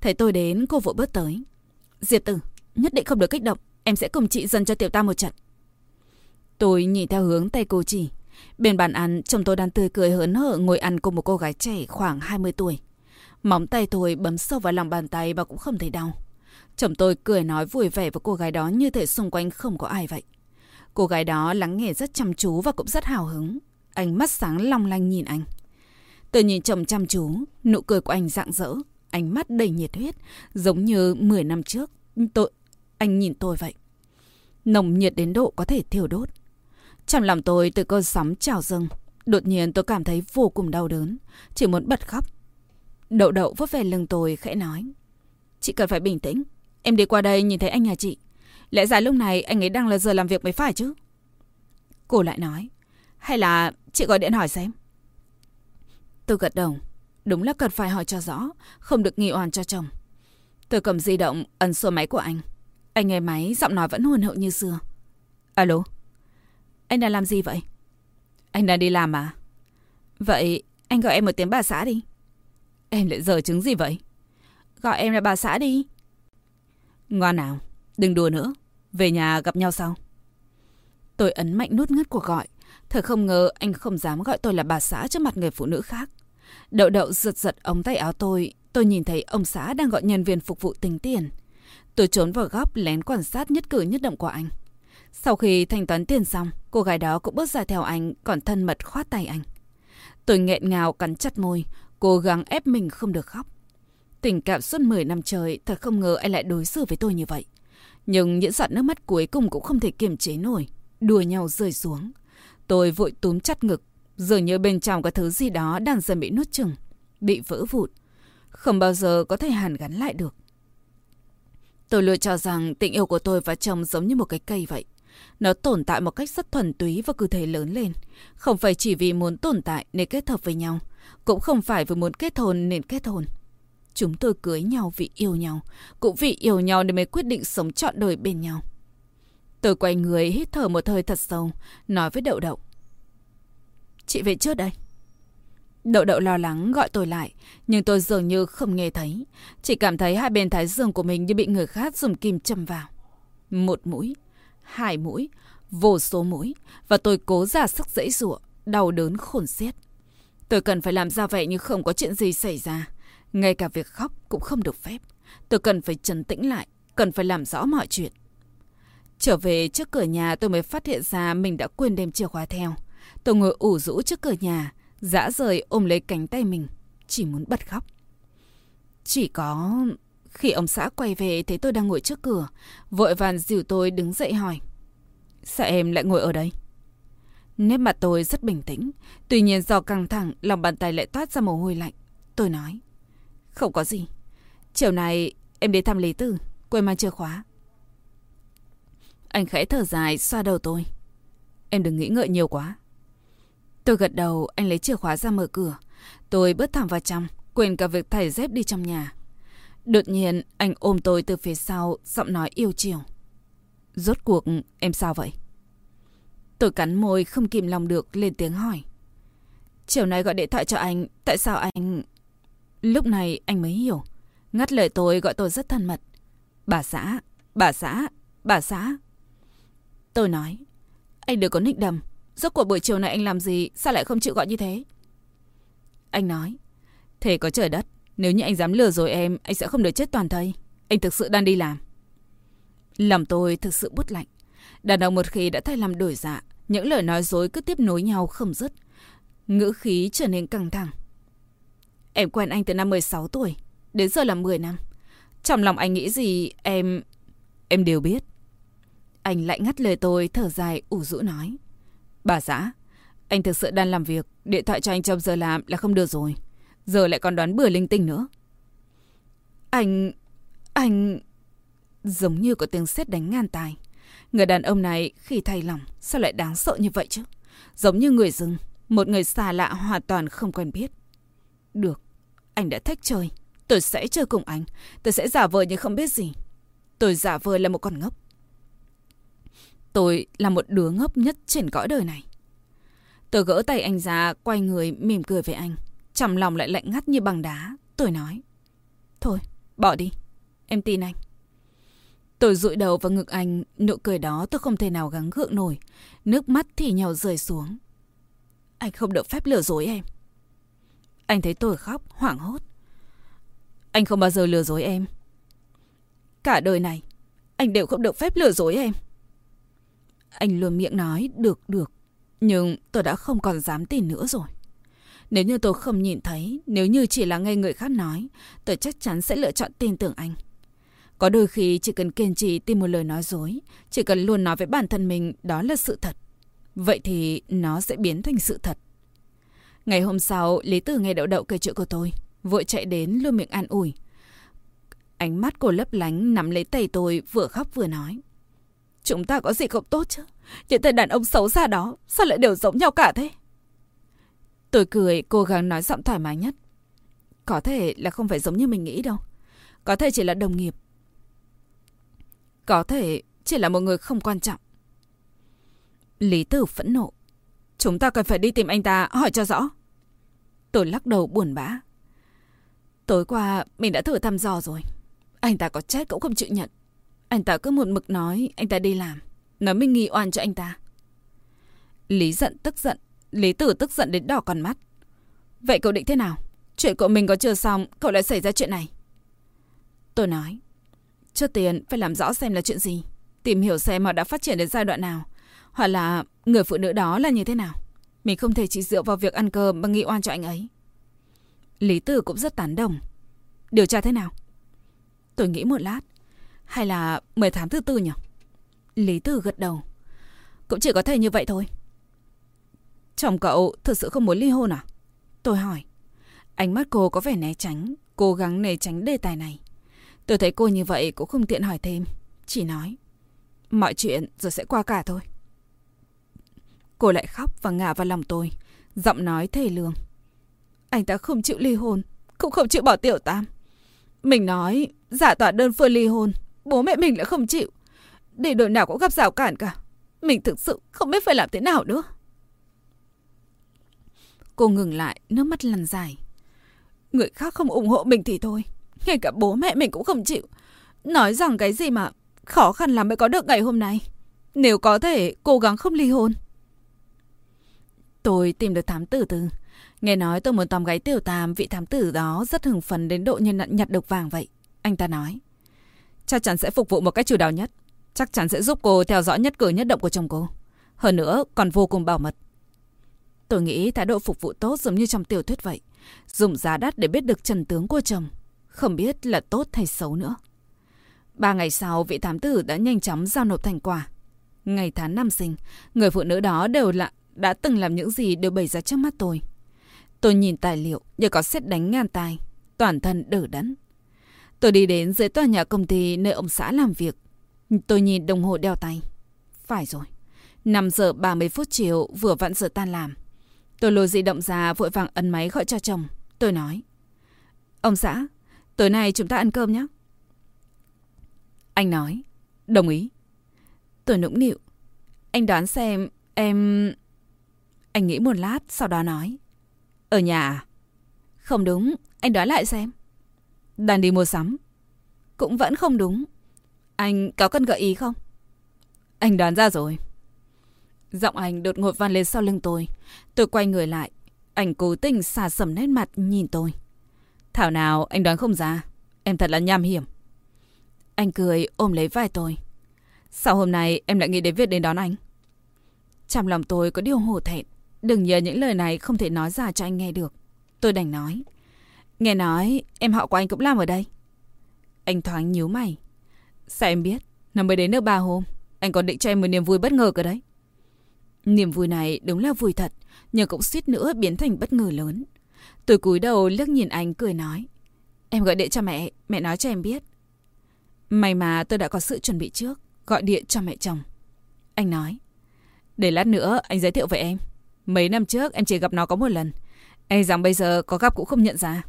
Thấy tôi đến, cô vội bước tới. Diệp tử, nhất định không được kích động. Em sẽ cùng chị dần cho tiểu ta một trận. Tôi nhìn theo hướng tay cô chỉ. Bên bàn ăn, chồng tôi đang tươi cười hớn hở ngồi ăn cùng một cô gái trẻ khoảng 20 tuổi. Móng tay tôi bấm sâu vào lòng bàn tay mà cũng không thấy đau. Chồng tôi cười nói vui vẻ với cô gái đó như thể xung quanh không có ai vậy. Cô gái đó lắng nghe rất chăm chú và cũng rất hào hứng. Ánh mắt sáng long lanh nhìn anh. Tôi nhìn chồng chăm chú, nụ cười của anh rạng rỡ, ánh mắt đầy nhiệt huyết, giống như 10 năm trước. Tôi, anh nhìn tôi vậy. Nồng nhiệt đến độ có thể thiêu đốt. Trong lòng tôi từ cơn sóng trào dâng. Đột nhiên tôi cảm thấy vô cùng đau đớn. Chỉ muốn bật khóc. Đậu đậu vấp về lưng tôi khẽ nói. Chị cần phải bình tĩnh. Em đi qua đây nhìn thấy anh nhà chị. Lẽ ra lúc này anh ấy đang là giờ làm việc mới phải chứ. Cô lại nói. Hay là chị gọi điện hỏi xem. Tôi gật đầu. Đúng là cần phải hỏi cho rõ. Không được nghi oan cho chồng. Tôi cầm di động ấn số máy của anh. Anh nghe máy giọng nói vẫn hồn hậu như xưa. Alo. Anh đang làm gì vậy? Anh đang đi làm à? Vậy anh gọi em một tiếng bà xã đi. Em lại giờ chứng gì vậy? Gọi em là bà xã đi. Ngoan nào, đừng đùa nữa. Về nhà gặp nhau sau. Tôi ấn mạnh nút ngắt cuộc gọi. Thật không ngờ anh không dám gọi tôi là bà xã trước mặt người phụ nữ khác. Đậu đậu giật giật ống tay áo tôi. Tôi nhìn thấy ông xã đang gọi nhân viên phục vụ tính tiền. Tôi trốn vào góc lén quan sát nhất cử nhất động của anh. Sau khi thanh toán tiền xong, cô gái đó cũng bước ra theo anh, còn thân mật khoát tay anh. Tôi nghẹn ngào cắn chặt môi, cố gắng ép mình không được khóc. Tình cảm suốt 10 năm trời, thật không ngờ anh lại đối xử với tôi như vậy. Nhưng những giọt nước mắt cuối cùng cũng không thể kiềm chế nổi, đùa nhau rơi xuống. Tôi vội túm chặt ngực, dường như bên trong có thứ gì đó đang dần bị nuốt chừng, bị vỡ vụn. Không bao giờ có thể hàn gắn lại được. Tôi lựa cho rằng tình yêu của tôi và chồng giống như một cái cây vậy. Nó tồn tại một cách rất thuần túy và cứ thế lớn lên. Không phải chỉ vì muốn tồn tại nên kết hợp với nhau. Cũng không phải vì muốn kết hôn nên kết hôn. Chúng tôi cưới nhau vì yêu nhau. Cũng vì yêu nhau nên mới quyết định sống trọn đời bên nhau. Tôi quay người hít thở một hơi thật sâu. Nói với Đậu Đậu. Chị về trước đây. Đậu đậu lo lắng gọi tôi lại, nhưng tôi dường như không nghe thấy. Chỉ cảm thấy hai bên thái dương của mình như bị người khác dùng kim châm vào. Một mũi, hai mũi, vô số mũi, và tôi cố ra sức dãy rủa, đau đớn khổn xiết. Tôi cần phải làm ra vậy như không có chuyện gì xảy ra. Ngay cả việc khóc cũng không được phép. Tôi cần phải trấn tĩnh lại, cần phải làm rõ mọi chuyện. Trở về trước cửa nhà tôi mới phát hiện ra mình đã quên đem chìa khóa theo. Tôi ngồi ủ rũ trước cửa nhà, dã rời ôm lấy cánh tay mình, chỉ muốn bật khóc. Chỉ có Khi ông xã quay về thấy tôi đang ngồi trước cửa, vội vàng dìu tôi đứng dậy hỏi. Sao em lại ngồi ở đây? Nét mặt tôi rất bình tĩnh, tuy nhiên do căng thẳng, lòng bàn tay lại toát ra mồ hôi lạnh. Tôi nói, không có gì. Chiều nay em đến thăm Lý Tử, quên mang chìa khóa. Anh khẽ thở dài, xoa đầu tôi. Em đừng nghĩ ngợi nhiều quá. Tôi gật đầu, anh lấy chìa khóa ra mở cửa. Tôi bước thẳng vào trong, quên cả việc thải dép đi trong nhà. Đột nhiên, anh ôm tôi từ phía sau, giọng nói yêu chiều. Rốt cuộc, em sao vậy? Tôi cắn môi, không kìm lòng được, lên tiếng hỏi. Chiều nay gọi điện thoại cho anh, tại sao anh... Lúc này anh mới hiểu. Ngắt lời tôi gọi tôi rất thân mật. Bà xã, bà xã, bà xã. Tôi nói, anh đừng có nịnh đầm. Rốt cuộc buổi chiều này anh làm gì, sao lại không chịu gọi như thế? Anh nói, thế có trời đất, nếu như anh dám lừa rồi em, anh sẽ không được chết toàn thây. Anh thực sự đang đi làm. Lòng tôi thực sự bút lạnh. Đàn ông một khi đã thay làm đổi dạ, những lời nói dối cứ tiếp nối nhau không dứt. Ngữ khí trở nên căng thẳng. Em quen anh từ năm 16 tuổi, đến giờ là 10 năm. Trong lòng anh nghĩ gì, em... Em đều biết. Anh lại ngắt lời tôi, thở dài, ủ rũ nói. Bà xã, anh thực sự đang làm việc, điện thoại cho anh trong giờ làm là không được rồi. Giờ lại còn đoán bừa linh tinh nữa. Anh... Anh... Giống như có tiếng sét đánh ngang tai. Người đàn ông này khi thay lòng sao lại đáng sợ như vậy chứ? Giống như người rừng, một người xa lạ hoàn toàn không quen biết. Được, anh đã thách chơi. Tôi sẽ chơi cùng anh. Tôi sẽ giả vờ như không biết gì. Tôi giả vờ là một con ngốc. Tôi là một đứa ngốc nhất trên cõi đời này. Tôi gỡ tay anh ra, quay người, mỉm cười với anh. Trong lòng lại lạnh ngắt như bằng đá. Tôi nói. Thôi, bỏ đi. Em tin anh. Tôi rụi đầu vào ngực anh, nụ cười đó tôi không thể nào gắng gượng nổi. Nước mắt thì nhau rơi xuống. Anh không được phép lừa dối em. Anh thấy tôi khóc, hoảng hốt. Anh không bao giờ lừa dối em. Cả đời này, anh đều không được phép lừa dối em. Anh luôn miệng nói được được, nhưng tôi đã không còn dám tin nữa rồi. Nếu như tôi không nhìn thấy, nếu như chỉ là nghe người khác nói, tôi chắc chắn sẽ lựa chọn tin tưởng anh. Có đôi khi chỉ cần kiên trì tin một lời nói dối, chỉ cần luôn nói với bản thân mình đó là sự thật. Vậy thì nó sẽ biến thành sự thật. Ngày hôm sau, Lý Tử nghe đậu đậu kể chuyện của tôi, vội chạy đến luôn miệng an ủi. Ánh mắt cô lấp lánh nắm lấy tay tôi vừa khóc vừa nói. Chúng ta có gì không tốt chứ? Những tên đàn ông xấu xa đó, sao lại đều giống nhau cả thế? Tôi cười, cố gắng nói giọng thoải mái nhất. Có thể là không phải giống như mình nghĩ đâu. Có thể chỉ là đồng nghiệp. Có thể chỉ là một người không quan trọng. Lý Tử phẫn nộ. Chúng ta cần phải đi tìm anh ta hỏi cho rõ. Tôi lắc đầu buồn bã. Tối qua mình đã thử thăm dò rồi. Anh ta có chết cũng không chịu nhận. Anh ta cứ một mực nói anh ta đi làm. Nói mình nghi oan cho anh ta. Lý giận tức giận. Lý tử tức giận đến đỏ con mắt. Vậy cậu định thế nào? Chuyện của mình có chưa xong, cậu lại xảy ra chuyện này. Tôi nói. Trước tiên phải làm rõ xem là chuyện gì. Tìm hiểu xem họ đã phát triển đến giai đoạn nào. Hoặc là người phụ nữ đó là như thế nào. Mình không thể chỉ dựa vào việc ăn cơm mà nghi oan cho anh ấy. Lý Tử cũng rất tán đồng. Điều tra thế nào? Tôi nghĩ một lát. Hay là 10 tháng thứ tư nhỉ? Lý Tử gật đầu. Cũng chỉ có thể như vậy thôi. Chồng cậu thực sự không muốn ly hôn à? Tôi hỏi. Ánh mắt cô có vẻ né tránh, cố gắng né tránh đề tài này. Tôi thấy cô như vậy cũng không tiện hỏi thêm. Chỉ nói. Mọi chuyện rồi sẽ qua cả thôi. Cô lại khóc và ngả vào lòng tôi. Giọng nói thề lương. Anh ta không chịu ly hôn. Cũng không chịu bỏ tiểu tam. Mình nói giả tỏa đơn phương ly hôn. Bố mẹ mình lại không chịu. Để đội nào cũng gặp rào cản cả. Mình thực sự không biết phải làm thế nào nữa. Cô ngừng lại, nước mắt lăn dài. Người khác không ủng hộ mình thì thôi. Ngay cả bố mẹ mình cũng không chịu. Nói rằng cái gì mà khó khăn lắm mới có được ngày hôm nay. Nếu có thể, cố gắng không ly hôn. Tôi tìm được thám tử từ. Nghe nói tôi muốn tóm gáy tiểu tam, vị thám tử đó rất hừng phấn đến độ như nhặt được vàng vậy. Anh ta nói. Chắc chắn sẽ phục vụ một cách chủ đạo nhất. Chắc chắn sẽ giúp cô theo dõi nhất cử nhất động của chồng cô. Hơn nữa, còn vô cùng bảo mật. Tôi nghĩ thái độ phục vụ tốt giống như trong tiểu thuyết vậy. Dùng giá đắt để biết được trần tướng của chồng. Không biết là tốt hay xấu nữa. Ba ngày sau, vị thám tử đã nhanh chóng giao nộp thành quả. Ngày tháng năm sinh, người phụ nữ đó đều là đã từng làm những gì đều bày ra trước mắt tôi. Tôi nhìn tài liệu như có xét đánh ngang tai, toàn thân đỡ đẫn. Tôi đi đến dưới tòa nhà công ty nơi ông xã làm việc. Tôi nhìn đồng hồ đeo tay. Phải rồi. 5 giờ 30 phút chiều vừa vặn giờ tan làm. Tôi lôi di động ra vội vàng ấn máy gọi cho chồng. Tôi nói. Ông xã, tối nay chúng ta ăn cơm nhé. Anh nói. Đồng ý. Tôi nũng nịu. Anh đoán xem em... Anh nghĩ một lát sau đó nói. Ở nhà à? Không đúng, anh đoán lại xem. Đang đi mua sắm. Cũng vẫn không đúng. Anh có cần gợi ý không? Anh đoán ra rồi. Giọng anh đột ngột vang lên sau lưng tôi. Tôi quay người lại. Anh cố tình xà sầm nét mặt nhìn tôi. Thảo nào anh đoán không ra. Em thật là nham hiểm. Anh cười ôm lấy vai tôi. Sao hôm nay em lại nghĩ đến việc đến đón anh? Trong lòng tôi có điều hổ thẹn. Đừng nhờ những lời này không thể nói ra cho anh nghe được. Tôi đành nói. Nghe nói em họ của anh cũng làm ở đây. Anh thoáng nhíu mày. Sao em biết? Nó mới đến được ba hôm. Anh còn định cho em một niềm vui bất ngờ cơ đấy. Niềm vui này đúng là vui thật, nhưng cũng suýt nữa biến thành bất ngờ lớn. Tôi cúi đầu liếc nhìn anh cười nói. Em gọi điện cho mẹ, mẹ nói cho em biết. May mà tôi đã có sự chuẩn bị trước, gọi điện cho mẹ chồng. Anh nói. Để lát nữa anh giới thiệu với em. Mấy năm trước em chỉ gặp nó có một lần. E rằng bây giờ có gặp cũng không nhận ra.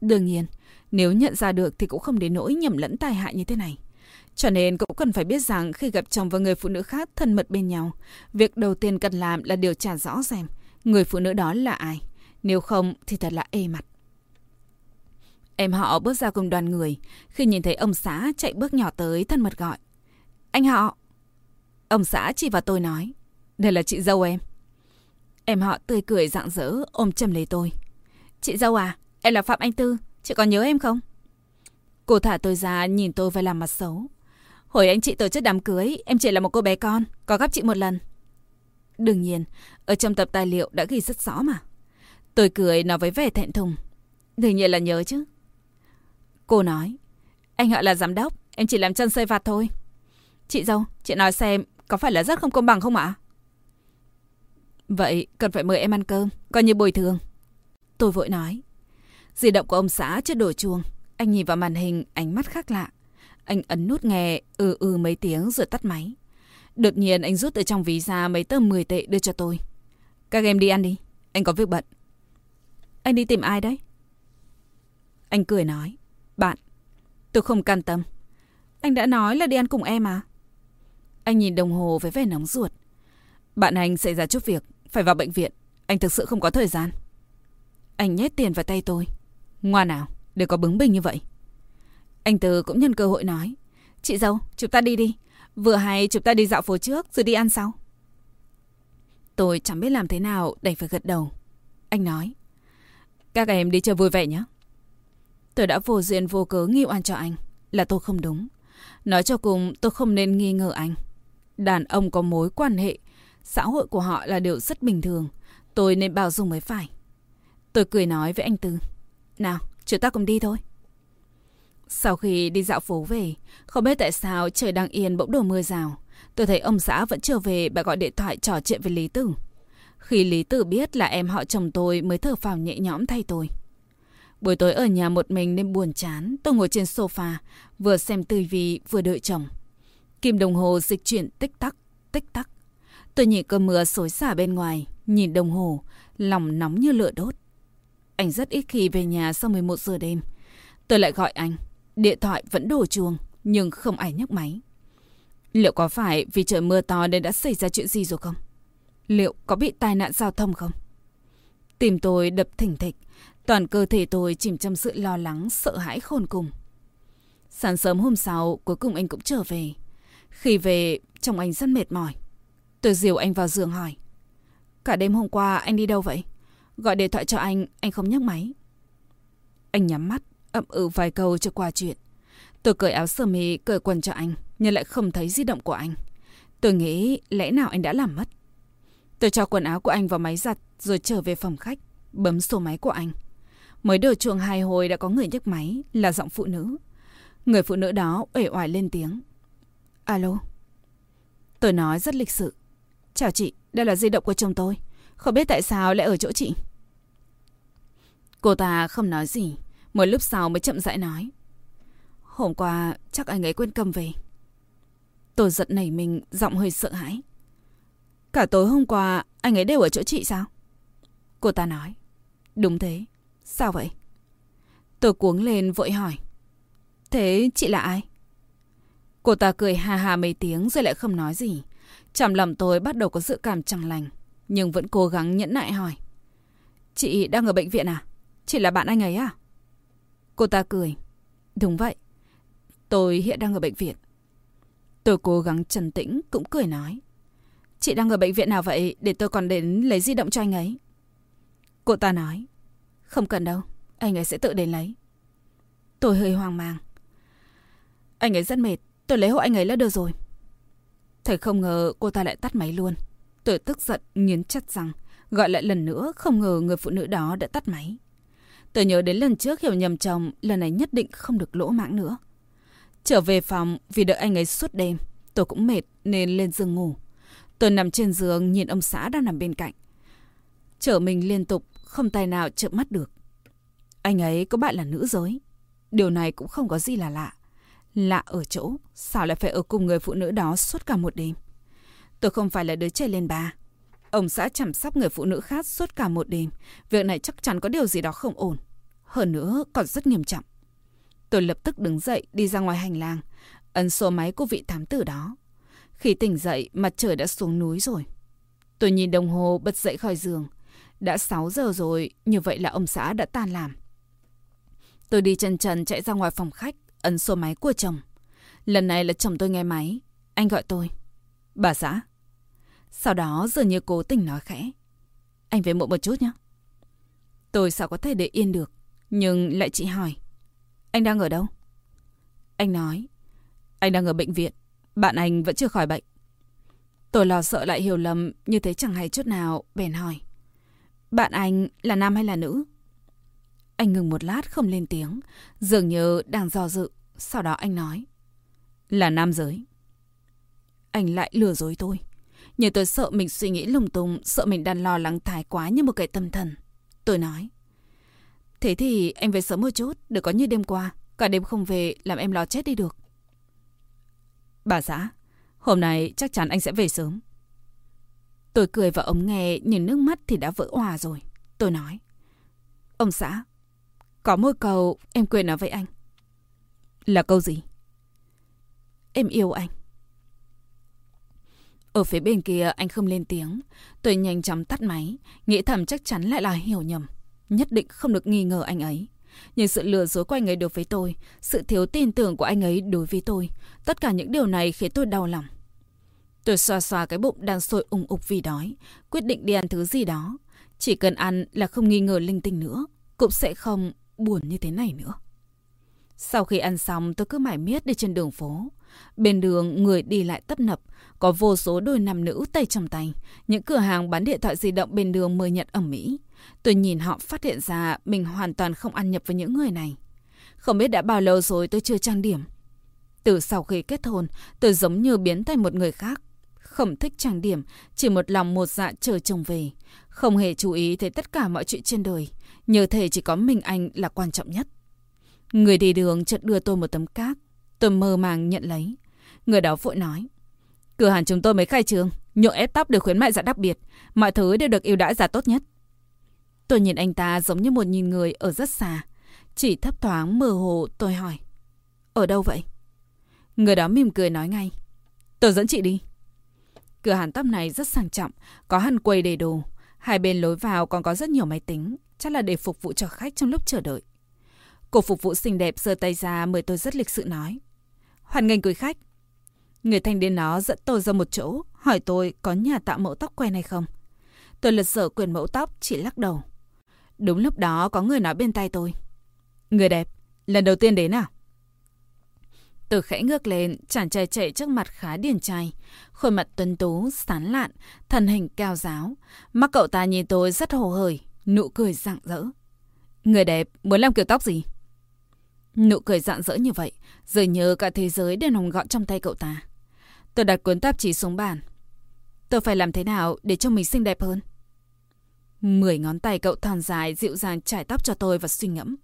Đương nhiên, nếu nhận ra được thì cũng không đến nỗi nhầm lẫn tai hại như thế này. Cho nên cũng cần phải biết rằng khi gặp chồng và người phụ nữ khác thân mật bên nhau, việc đầu tiên cần làm là điều tra rõ xem người phụ nữ đó là ai. Nếu không thì thật là ê mặt. Em họ bước ra cùng đoàn người, khi nhìn thấy ông xã chạy bước nhỏ tới thân mật gọi. Anh họ! Ông xã chỉ vào tôi nói, đây là chị dâu em. Em họ tươi cười rạng rỡ ôm chầm lấy tôi. Chị dâu à, em là Phạm Anh Tư, chị còn nhớ em không? Cô thả tôi ra nhìn tôi và làm mặt xấu. Hồi anh chị tổ chức đám cưới, em chỉ là một cô bé con, có gặp chị một lần. Đương nhiên, ở trong tập tài liệu đã ghi rất rõ mà. Tôi cười nói với vẻ thẹn thùng. Đương nhiên là nhớ chứ. Cô nói, anh họ là giám đốc, em chỉ làm chân xây vặt thôi. Chị dâu, chị nói xem, có phải là rất không công bằng không ạ? Vậy cần phải mời em ăn cơm, coi như bồi thường. Tôi vội nói. Di động của ông xã chưa đổ chuông. Anh nhìn vào màn hình, ánh mắt khác lạ. Anh ấn nút nghe, ừ ừ mấy tiếng rồi tắt máy. Đột nhiên anh rút từ trong ví ra mấy tờ 10 tệ đưa cho tôi. Các em đi ăn đi, anh có việc bận. Anh đi tìm ai đấy? Anh cười nói. Bạn. Tôi không can tâm. Anh đã nói là đi ăn cùng em à? Anh nhìn đồng hồ với vẻ nóng ruột. Bạn anh xảy ra chút việc, phải vào bệnh viện. Anh thực sự không có thời gian. Anh nhét tiền vào tay tôi. Ngoan nào, để có bứng bình như vậy. Anh Từ cũng nhân cơ hội nói. Chị dâu, chúng ta đi đi. Vừa hay chúng ta đi dạo phố trước rồi đi ăn sau. Tôi chẳng biết làm thế nào đành phải gật đầu. Anh nói. Các em đi chơi vui vẻ nhé. Tôi đã vô duyên vô cớ nghi oan cho anh. Là tôi không đúng. Nói cho cùng tôi không nên nghi ngờ anh. Đàn ông có mối quan hệ. Xã hội của họ là điều rất bình thường. Tôi nên bao dung mới phải. Tôi cười nói với anh Tư. Nào, chúng ta cùng đi thôi. Sau khi đi dạo phố về, không biết tại sao trời đang yên bỗng đổ mưa rào. Tôi thấy ông xã vẫn chưa về, bà gọi điện thoại trò chuyện với Lý Tử. Khi Lý Tử biết là em họ chồng tôi mới thở phào nhẹ nhõm thay tôi. Buổi tối ở nhà một mình nên buồn chán, tôi ngồi trên sofa, vừa xem tivi vừa đợi chồng. Kim đồng hồ dịch chuyển tích tắc, tích tắc. Tôi nhìn cơn mưa xối xả bên ngoài, nhìn đồng hồ, lòng nóng như lửa đốt. Anh rất ít khi về nhà sau 11 giờ đêm. Tôi lại gọi anh. Điện thoại vẫn đổ chuông, nhưng không ai nhấc máy. Liệu có phải vì trời mưa to nên đã xảy ra chuyện gì rồi không? Liệu có bị tai nạn giao thông không? Tim tôi đập thỉnh thịch, toàn cơ thể tôi chìm trong sự lo lắng, sợ hãi khôn cùng. Sáng sớm hôm sau, cuối cùng anh cũng trở về. Khi về, chồng anh rất mệt mỏi. Tôi dìu anh vào giường hỏi. Cả đêm hôm qua anh đi đâu vậy? Gọi điện thoại cho anh, anh không nhấc máy. Anh nhắm mắt, ậm ừ vài câu cho qua chuyện. Tôi cởi áo sơ mi, cởi quần cho anh, nhưng lại không thấy di động của anh. Tôi nghĩ lẽ nào anh đã làm mất. Tôi cho quần áo của anh vào máy giặt rồi trở về phòng khách, bấm số máy của anh. Mới đổ chuông hai hồi đã có người nhấc máy là giọng phụ nữ. Người phụ nữ đó uể oải lên tiếng. Alo. Tôi nói rất lịch sự. Chào chị, đây là di động của chồng tôi. Không biết tại sao lại ở chỗ chị. Cô ta không nói gì. Một lúc sau mới chậm rãi nói. Hôm qua chắc anh ấy quên cầm về. Tôi giật nảy mình, giọng hơi sợ hãi. Cả tối hôm qua anh ấy đều ở chỗ chị sao? Cô ta nói. Đúng thế. Sao vậy? Tôi cuống lên vội hỏi. Thế chị là ai? Cô ta cười hà hà mấy tiếng rồi lại không nói gì. Trong lòng tôi bắt đầu có dự cảm chẳng lành. Nhưng vẫn cố gắng nhẫn nại hỏi. Chị đang ở bệnh viện à? Chị là bạn anh ấy à? Cô ta cười. Đúng vậy. Tôi hiện đang ở bệnh viện. Tôi cố gắng trấn tĩnh cũng cười nói. Chị đang ở bệnh viện nào vậy để tôi còn đến lấy di động cho anh ấy? Cô ta nói. Không cần đâu, anh ấy sẽ tự đến lấy. Tôi hơi hoang mang. Anh ấy rất mệt, tôi lấy hộ anh ấy là được rồi. Thầy không ngờ cô ta lại tắt máy luôn. Tôi tức giận, nghiến chặt rằng, gọi lại lần nữa, không ngờ người phụ nữ đó đã tắt máy. Tôi nhớ đến lần trước hiểu nhầm chồng, lần này nhất định không được lỗ mãng nữa. Trở về phòng, vì đợi anh ấy suốt đêm, tôi cũng mệt nên lên giường ngủ. Tôi nằm trên giường nhìn ông xã đang nằm bên cạnh. Chở mình liên tục, không tài nào chợp mắt được. Anh ấy có bạn là nữ giới. Điều này cũng không có gì là lạ. Lạ ở chỗ, sao lại phải ở cùng người phụ nữ đó suốt cả một đêm? Tôi không phải là đứa trẻ lên ba. Ông xã chăm sóc người phụ nữ khác suốt cả một đêm. Việc này chắc chắn có điều gì đó không ổn. Hơn nữa còn rất nghiêm trọng. Tôi lập tức đứng dậy đi ra ngoài hành lang. Ấn số máy của vị thám tử đó. Khi tỉnh dậy, mặt trời đã xuống núi rồi. Tôi nhìn đồng hồ bật dậy khỏi giường. Đã 6 giờ rồi, như vậy là ông xã đã tan làm. Tôi đi chân trần chạy ra ngoài phòng khách, ấn số máy của chồng. Lần này là chồng tôi nghe máy. Anh gọi tôi. Bà xã. Sau đó dường như cố tình nói khẽ. Anh về muộn một chút nhé. Tôi sao có thể để yên được. Nhưng lại chị hỏi. Anh đang ở đâu? Anh nói. Anh đang ở bệnh viện. Bạn anh vẫn chưa khỏi bệnh. Tôi lo sợ lại hiểu lầm như thế chẳng hay chút nào, bèn hỏi. Bạn anh là nam hay là nữ? Anh ngừng một lát không lên tiếng, dường như đang do dự. Sau đó anh nói. Là nam giới. Anh lại lừa dối tôi. Nhưng tôi sợ mình suy nghĩ lung tung, sợ mình đang lo lắng thái quá như một kẻ tâm thần. Tôi nói. Thế thì anh về sớm một chút, đừng có như đêm qua. Cả đêm không về, làm em lo chết đi được. Bà xã, hôm nay chắc chắn anh sẽ về sớm. Tôi cười vào ống nghe, nhìn nước mắt thì đã vỡ hòa rồi. Tôi nói. Ông xã, có một câu em quên nói với anh. Là câu gì? Em yêu anh. Ở phía bên kia anh không lên tiếng. Tôi nhanh chóng tắt máy, nghĩ thầm chắc chắn lại là hiểu nhầm. Nhất định không được nghi ngờ anh ấy. Nhưng sự lừa dối của anh ấy đối với tôi, sự thiếu tin tưởng của anh ấy đối với tôi, tất cả những điều này khiến tôi đau lòng. Tôi xoa xoa cái bụng đang sôi ủng ục vì đói, quyết định đi ăn thứ gì đó. Chỉ cần ăn là không nghi ngờ linh tinh nữa, cũng sẽ không buồn như thế này nữa. Sau khi ăn xong tôi cứ mải miết đi trên đường phố. Bên đường người đi lại tấp nập, có vô số đôi nam nữ tay trong tay. Những cửa hàng bán điện thoại di động bên đường mời nhận ẩm mỹ. Tôi nhìn họ phát hiện ra mình hoàn toàn không ăn nhập với những người này. Không biết đã bao lâu rồi tôi chưa trang điểm. Từ sau khi kết hôn, tôi giống như biến thành một người khác. Không thích trang điểm, chỉ một lòng một dạ chờ chồng về. Không hề chú ý tới tất cả mọi chuyện trên đời. Nhờ thể chỉ có mình anh là quan trọng nhất. Người đi đường chợt đưa tôi một tấm cát. Tôi mơ màng nhận lấy. Người đó vội nói. Cửa hàng chúng tôi mới khai trương. nhộn ép tóc được khuyến mại giá đặc biệt. Mọi thứ đều được ưu đãi giá tốt nhất. Tôi nhìn anh ta giống như một nhìn người ở rất xa. Chỉ thấp thoáng mơ hồ tôi hỏi. Ở đâu vậy? Người đó mỉm cười nói ngay. Tôi dẫn chị đi. Cửa hàng tóc này rất sang trọng, có hẳn quầy đầy đồ. Hai bên lối vào còn có rất nhiều máy tính, chắc là để phục vụ cho khách trong lúc chờ đợi. Cô phục vụ xinh đẹp giơ tay ra mời tôi rất lịch sự nói. Hoàn nghênh quý khách. Người thanh niên nó dẫn tôi ra một chỗ, hỏi tôi có nhà tạo mẫu tóc quen hay không. Tôi lật sở quyền mẫu tóc, chỉ lắc đầu. Đúng lúc đó có người nói bên tay tôi. Người đẹp, lần đầu tiên đến à? Từ khẽ ngước lên, chàng trai chạy trước mặt khá điển trai. Khuôn mặt tuấn tú, sán lạn, thân hình cao giáo. Mắt cậu ta nhìn tôi rất hồ hởi, nụ cười rạng rỡ. Người đẹp muốn làm kiểu tóc gì? Nụ cười rạng rỡ như vậy, dường như cả thế giới đều nằm gọn trong tay cậu ta. Tôi đặt cuốn tạp chí xuống bàn. Tôi phải làm thế nào để cho mình xinh đẹp hơn? Mười ngón tay cậu thon dài dịu dàng trải tóc cho tôi và suy ngẫm.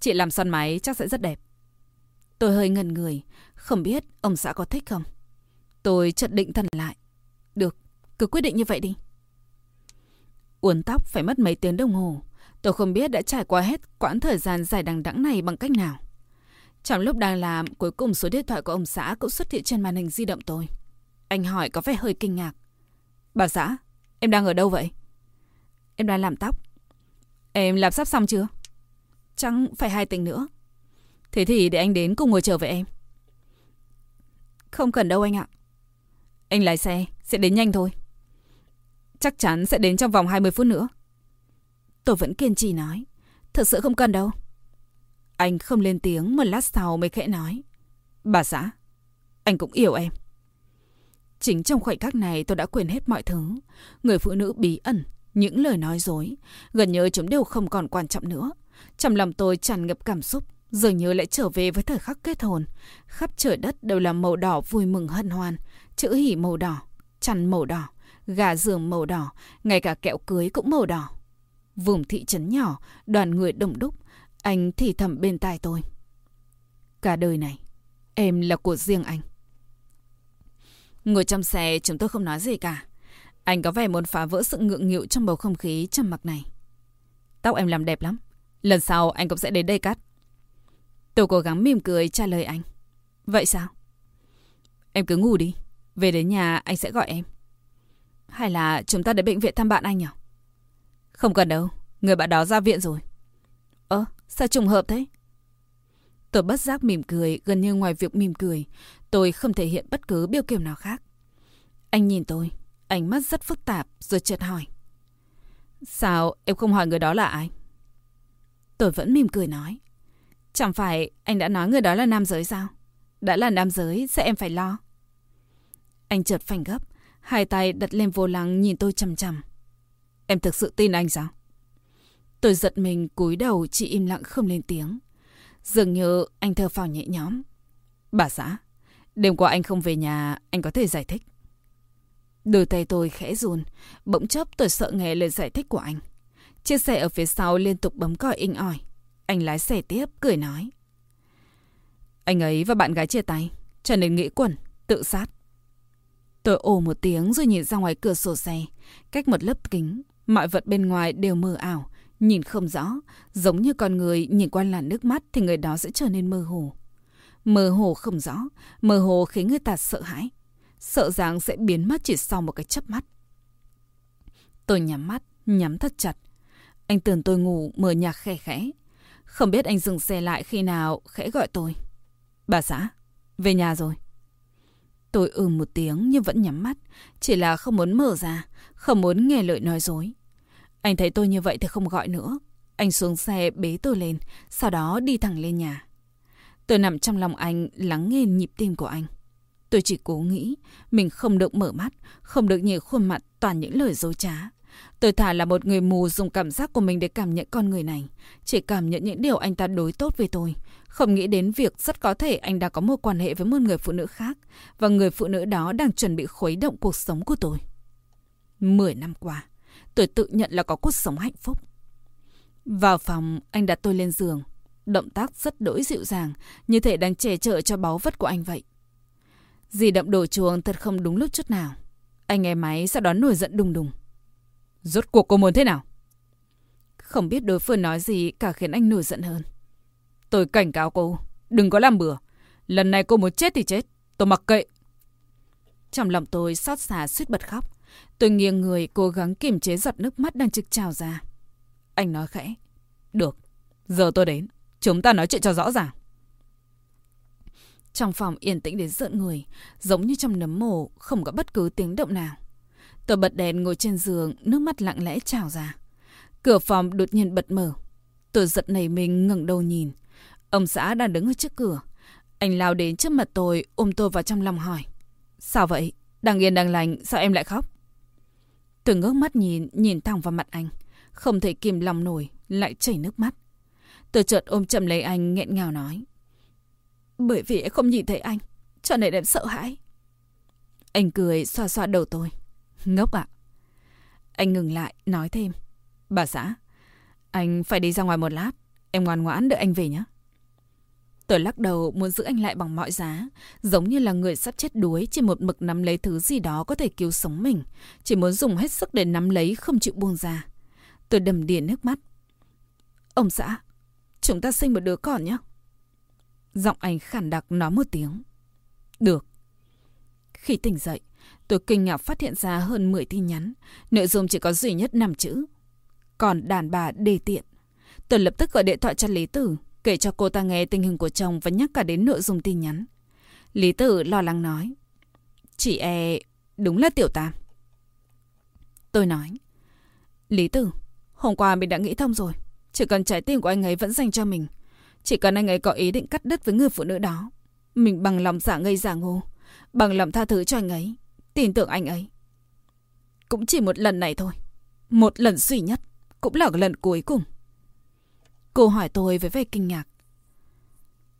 Chị làm xoăn máy chắc sẽ rất đẹp. Tôi hơi ngần người, không biết ông xã có thích không. Tôi chợt định thần lại. Được, cứ quyết định như vậy đi. Uốn tóc phải mất mấy tiếng đồng hồ. Tôi không biết đã trải qua hết quãng thời gian dài đằng đẵng này bằng cách nào. Trong lúc đang làm, cuối cùng số điện thoại của ông xã cũng xuất hiện trên màn hình di động tôi. Anh hỏi có vẻ hơi kinh ngạc. Bà xã, em đang ở đâu vậy? Em đang làm tóc. Em làm sắp xong chưa? Chẳng phải hai tình nữa. Thế thì để anh đến cùng ngồi chờ với em. Không cần đâu anh ạ. Anh lái xe, sẽ đến nhanh thôi. Chắc chắn sẽ đến trong vòng 20 phút nữa. Tôi vẫn kiên trì nói. Thật sự không cần đâu. Anh không lên tiếng một lát sau mới khẽ nói. Bà xã, anh cũng yêu em. Chính trong khoảnh khắc này tôi đã quên hết mọi thứ. Người phụ nữ bí ẩn, những lời nói dối. Gần như chúng đều không còn quan trọng nữa. Trong lòng tôi tràn ngập cảm xúc. Dường như lại trở về với thời khắc kết hồn. Khắp trời đất đều là màu đỏ vui mừng hân hoan. Chữ hỉ màu đỏ, chăn màu đỏ, gà giường màu đỏ, ngay cả kẹo cưới cũng màu đỏ. Vùng thị trấn nhỏ, đoàn người đông đúc, anh thì thầm bên tai tôi. Cả đời này, em là của riêng anh. Ngồi trong xe chúng tôi không nói gì cả. Anh có vẻ muốn phá vỡ sự ngượng nghịu trong bầu không khí trầm mặc này. Tóc em làm đẹp lắm. Lần sau anh cũng sẽ đến đây cắt. Tôi cố gắng mỉm cười trả lời anh. Vậy sao? Em cứ ngủ đi. Về đến nhà anh sẽ gọi em. Hay là chúng ta đến bệnh viện thăm bạn anh nhỉ? Không cần đâu. Người bạn đó ra viện rồi. Ơ, sao trùng hợp thế? Tôi bất giác mỉm cười, gần như ngoài việc mỉm cười, tôi không thể hiện bất cứ biểu kiểu nào khác. Anh nhìn tôi, ánh mắt rất phức tạp, rồi chợt hỏi. Sao em không hỏi người đó là ai? Tôi vẫn mỉm cười nói. Chẳng phải anh đã nói người đó là nam giới sao? Đã là nam giới, sẽ em phải lo? Anh chợt phanh gấp, hai tay đặt lên vô lăng nhìn tôi chằm chằm. Em thực sự tin anh sao? Tôi giật mình cúi đầu chỉ im lặng không lên tiếng. Dường như anh thở phào nhẹ nhõm. Bà xã, đêm qua anh không về nhà, anh có thể giải thích. Đôi tay tôi khẽ run, bỗng chốc tôi sợ nghe lời giải thích của anh. Chiếc xe ở phía sau liên tục bấm còi inh ỏi. Anh lái xe tiếp, cười nói. Anh ấy và bạn gái chia tay, trở nên nghĩ quẩn, tự sát. Tôi ồ một tiếng rồi nhìn ra ngoài cửa sổ xe. Cách một lớp kính, mọi vật bên ngoài đều mờ ảo, nhìn không rõ. Giống như con người nhìn qua làn nước mắt thì người đó sẽ trở nên mơ hồ. Mơ hồ không rõ, mơ hồ khiến người ta sợ hãi. Sợ rằng sẽ biến mất chỉ sau một cái chớp mắt. Tôi nhắm mắt, nhắm thật chặt. Anh tưởng tôi ngủ, mở nhạc khẽ khẽ. Không biết anh dừng xe lại khi nào, khẽ gọi tôi. Bà xã, về nhà rồi. Tôi ừ một tiếng nhưng vẫn nhắm mắt, chỉ là không muốn mở ra, không muốn nghe lời nói dối. Anh thấy tôi như vậy thì không gọi nữa. Anh xuống xe bế tôi lên, sau đó đi thẳng lên nhà. Tôi nằm trong lòng anh lắng nghe nhịp tim của anh. Tôi chỉ cố nghĩ mình không được mở mắt, không được nhìn khuôn mặt toàn những lời dối trá. Tôi thả là một người mù dùng cảm giác của mình để cảm nhận con người này. Chỉ cảm nhận những điều anh ta đối tốt với tôi. Không nghĩ đến việc rất có thể anh đã có một quan hệ với một người phụ nữ khác. Và người phụ nữ đó đang chuẩn bị khuấy động cuộc sống của tôi. Mười năm qua, tôi tự nhận là có cuộc sống hạnh phúc. Vào phòng, anh đặt tôi lên giường. Động tác rất đỗi dịu dàng, như thể đang che chở cho báu vật của anh vậy. Di động đổ chuồng thật không đúng lúc chút nào. Anh nghe máy sau đó nổi giận đùng đùng. Rốt cuộc cô muốn thế nào? Không biết đối phương nói gì cả khiến anh nổi giận hơn. Tôi cảnh cáo cô, đừng có làm bừa. Lần này cô muốn chết thì chết, tôi mặc kệ. Trong lòng tôi xót xa suýt bật khóc. Tôi nghiêng người cố gắng kiềm chế giọt nước mắt đang trực trào ra. Anh nói khẽ. Được, giờ tôi đến. Chúng ta nói chuyện cho rõ ràng. Trong phòng yên tĩnh đến rợn người, giống như trong nấm mồ, không có bất cứ tiếng động nào. Tôi bật đèn ngồi trên giường, nước mắt lặng lẽ trào ra. Cửa phòng đột nhiên bật mở. Tôi giật nảy mình ngẩng đầu nhìn. Ông xã đang đứng ở trước cửa. Anh lao đến trước mặt tôi, ôm tôi vào trong lòng hỏi. Sao vậy? Đang yên đang lành, sao em lại khóc? Tôi ngước mắt nhìn, nhìn thẳng vào mặt anh. Không thể kìm lòng nổi, lại chảy nước mắt. Tôi chợt ôm chầm lấy anh nghẹn ngào nói. Bởi vì em không nhìn thấy anh, cho nên em sợ hãi. Anh cười xoa xoa đầu tôi. Ngốc ạ. Anh ngừng lại, nói thêm. Bà xã, anh phải đi ra ngoài một lát. Em ngoan ngoãn đợi anh về nhé. Tôi lắc đầu muốn giữ anh lại bằng mọi giá, giống như là người sắp chết đuối chỉ một mực nắm lấy thứ gì đó có thể cứu sống mình, chỉ muốn dùng hết sức để nắm lấy không chịu buông ra. Tôi đầm đìa nước mắt. Ông xã, chúng ta sinh một đứa con nhé. Giọng anh khản đặc nói một tiếng. Được. Khi tỉnh dậy, tôi kinh ngạc phát hiện ra hơn 10 tin nhắn, nội dung chỉ có duy nhất 5 chữ. Còn đàn bà đề tiện. Tôi lập tức gọi điện thoại cho Lý Tử, kể cho cô ta nghe tình hình của chồng và nhắc cả đến nội dung tin nhắn. Lý Tử lo lắng nói. Chị e đúng là tiểu tam. Tôi nói. Lý Tử, hôm qua mình đã nghĩ thông rồi. Chỉ cần trái tim của anh ấy vẫn dành cho mình. Chỉ cần anh ấy có ý định cắt đứt với người phụ nữ đó. Mình bằng lòng giả ngây giả ngô. Bằng lòng tha thứ cho anh ấy. Tin tưởng anh ấy. Cũng chỉ một lần này thôi. Một lần duy nhất. Cũng là lần cuối cùng. Cô hỏi tôi với vẻ kinh ngạc.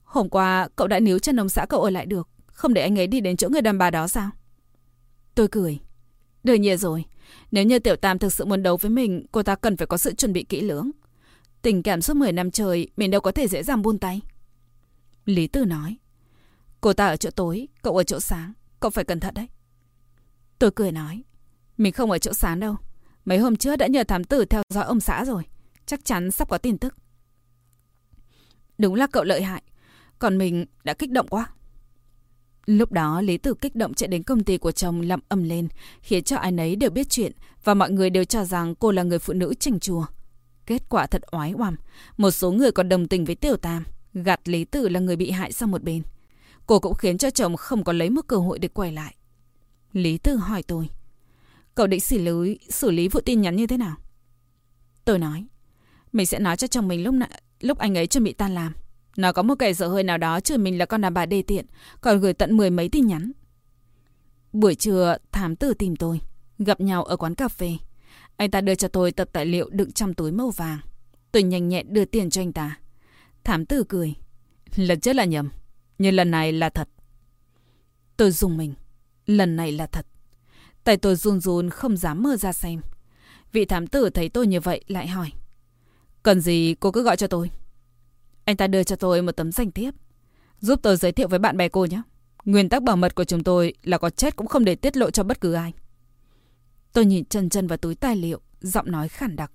Hôm qua cậu đã níu chân ông xã cậu ở lại được. Không để anh ấy đi đến chỗ người đàn bà đó sao? Tôi cười. Đương nhiên rồi. Nếu như Tiểu Tam thực sự muốn đấu với mình, cô ta cần phải có sự chuẩn bị kỹ lưỡng. Tình cảm suốt 10 năm trời, mình đâu có thể dễ dàng buông tay. Lý Tư nói. Cô ta ở chỗ tối, cậu ở chỗ sáng. Cậu phải cẩn thận đấy. Tôi cười nói. Mình không ở chỗ sáng đâu. Mấy hôm trước đã nhờ thám tử theo dõi ông xã rồi. Chắc chắn sắp có tin tức. Đúng là cậu lợi hại. Còn mình đã kích động quá. Lúc đó Lý Tử kích động chạy đến công ty của chồng lậm ầm lên, khiến cho ai nấy đều biết chuyện và mọi người đều cho rằng cô là người phụ nữ chành chùa. Kết quả thật oái oăm, một số người còn đồng tình với Tiểu Tam, gạt Lý Tử là người bị hại sang một bên. Cô cũng khiến cho chồng không có lấy một cơ hội để quay lại. Lý Tư hỏi tôi, cậu định xử lý, xử lý vụ tin nhắn như thế nào? Tôi nói, mình sẽ nói cho chồng mình lúc, nãy lúc anh ấy chuẩn bị tan làm. Nó có một kẻ dở hơi nào đó chửi mình là con đàn bà đê tiện, còn gửi tận mười mấy tin nhắn. Buổi trưa, thám tử tìm tôi, gặp nhau ở quán cà phê. Anh ta đưa cho tôi tập tài liệu đựng trong túi màu vàng. Tôi nhanh nhẹn đưa tiền cho anh ta. Thám tử cười. Lần trước là nhầm, nhưng lần này là thật. Tôi dùng mình. Lần này là thật. Tay tôi run run không dám mơ ra xem. Vị thám tử thấy tôi như vậy lại hỏi. Cần gì cô cứ gọi cho tôi. Anh ta đưa cho tôi một tấm danh thiếp. Giúp tôi giới thiệu với bạn bè cô nhé. Nguyên tắc bảo mật của chúng tôi là có chết cũng không để tiết lộ cho bất cứ ai. Tôi nhìn chân chân vào túi tài liệu, giọng nói khản đặc.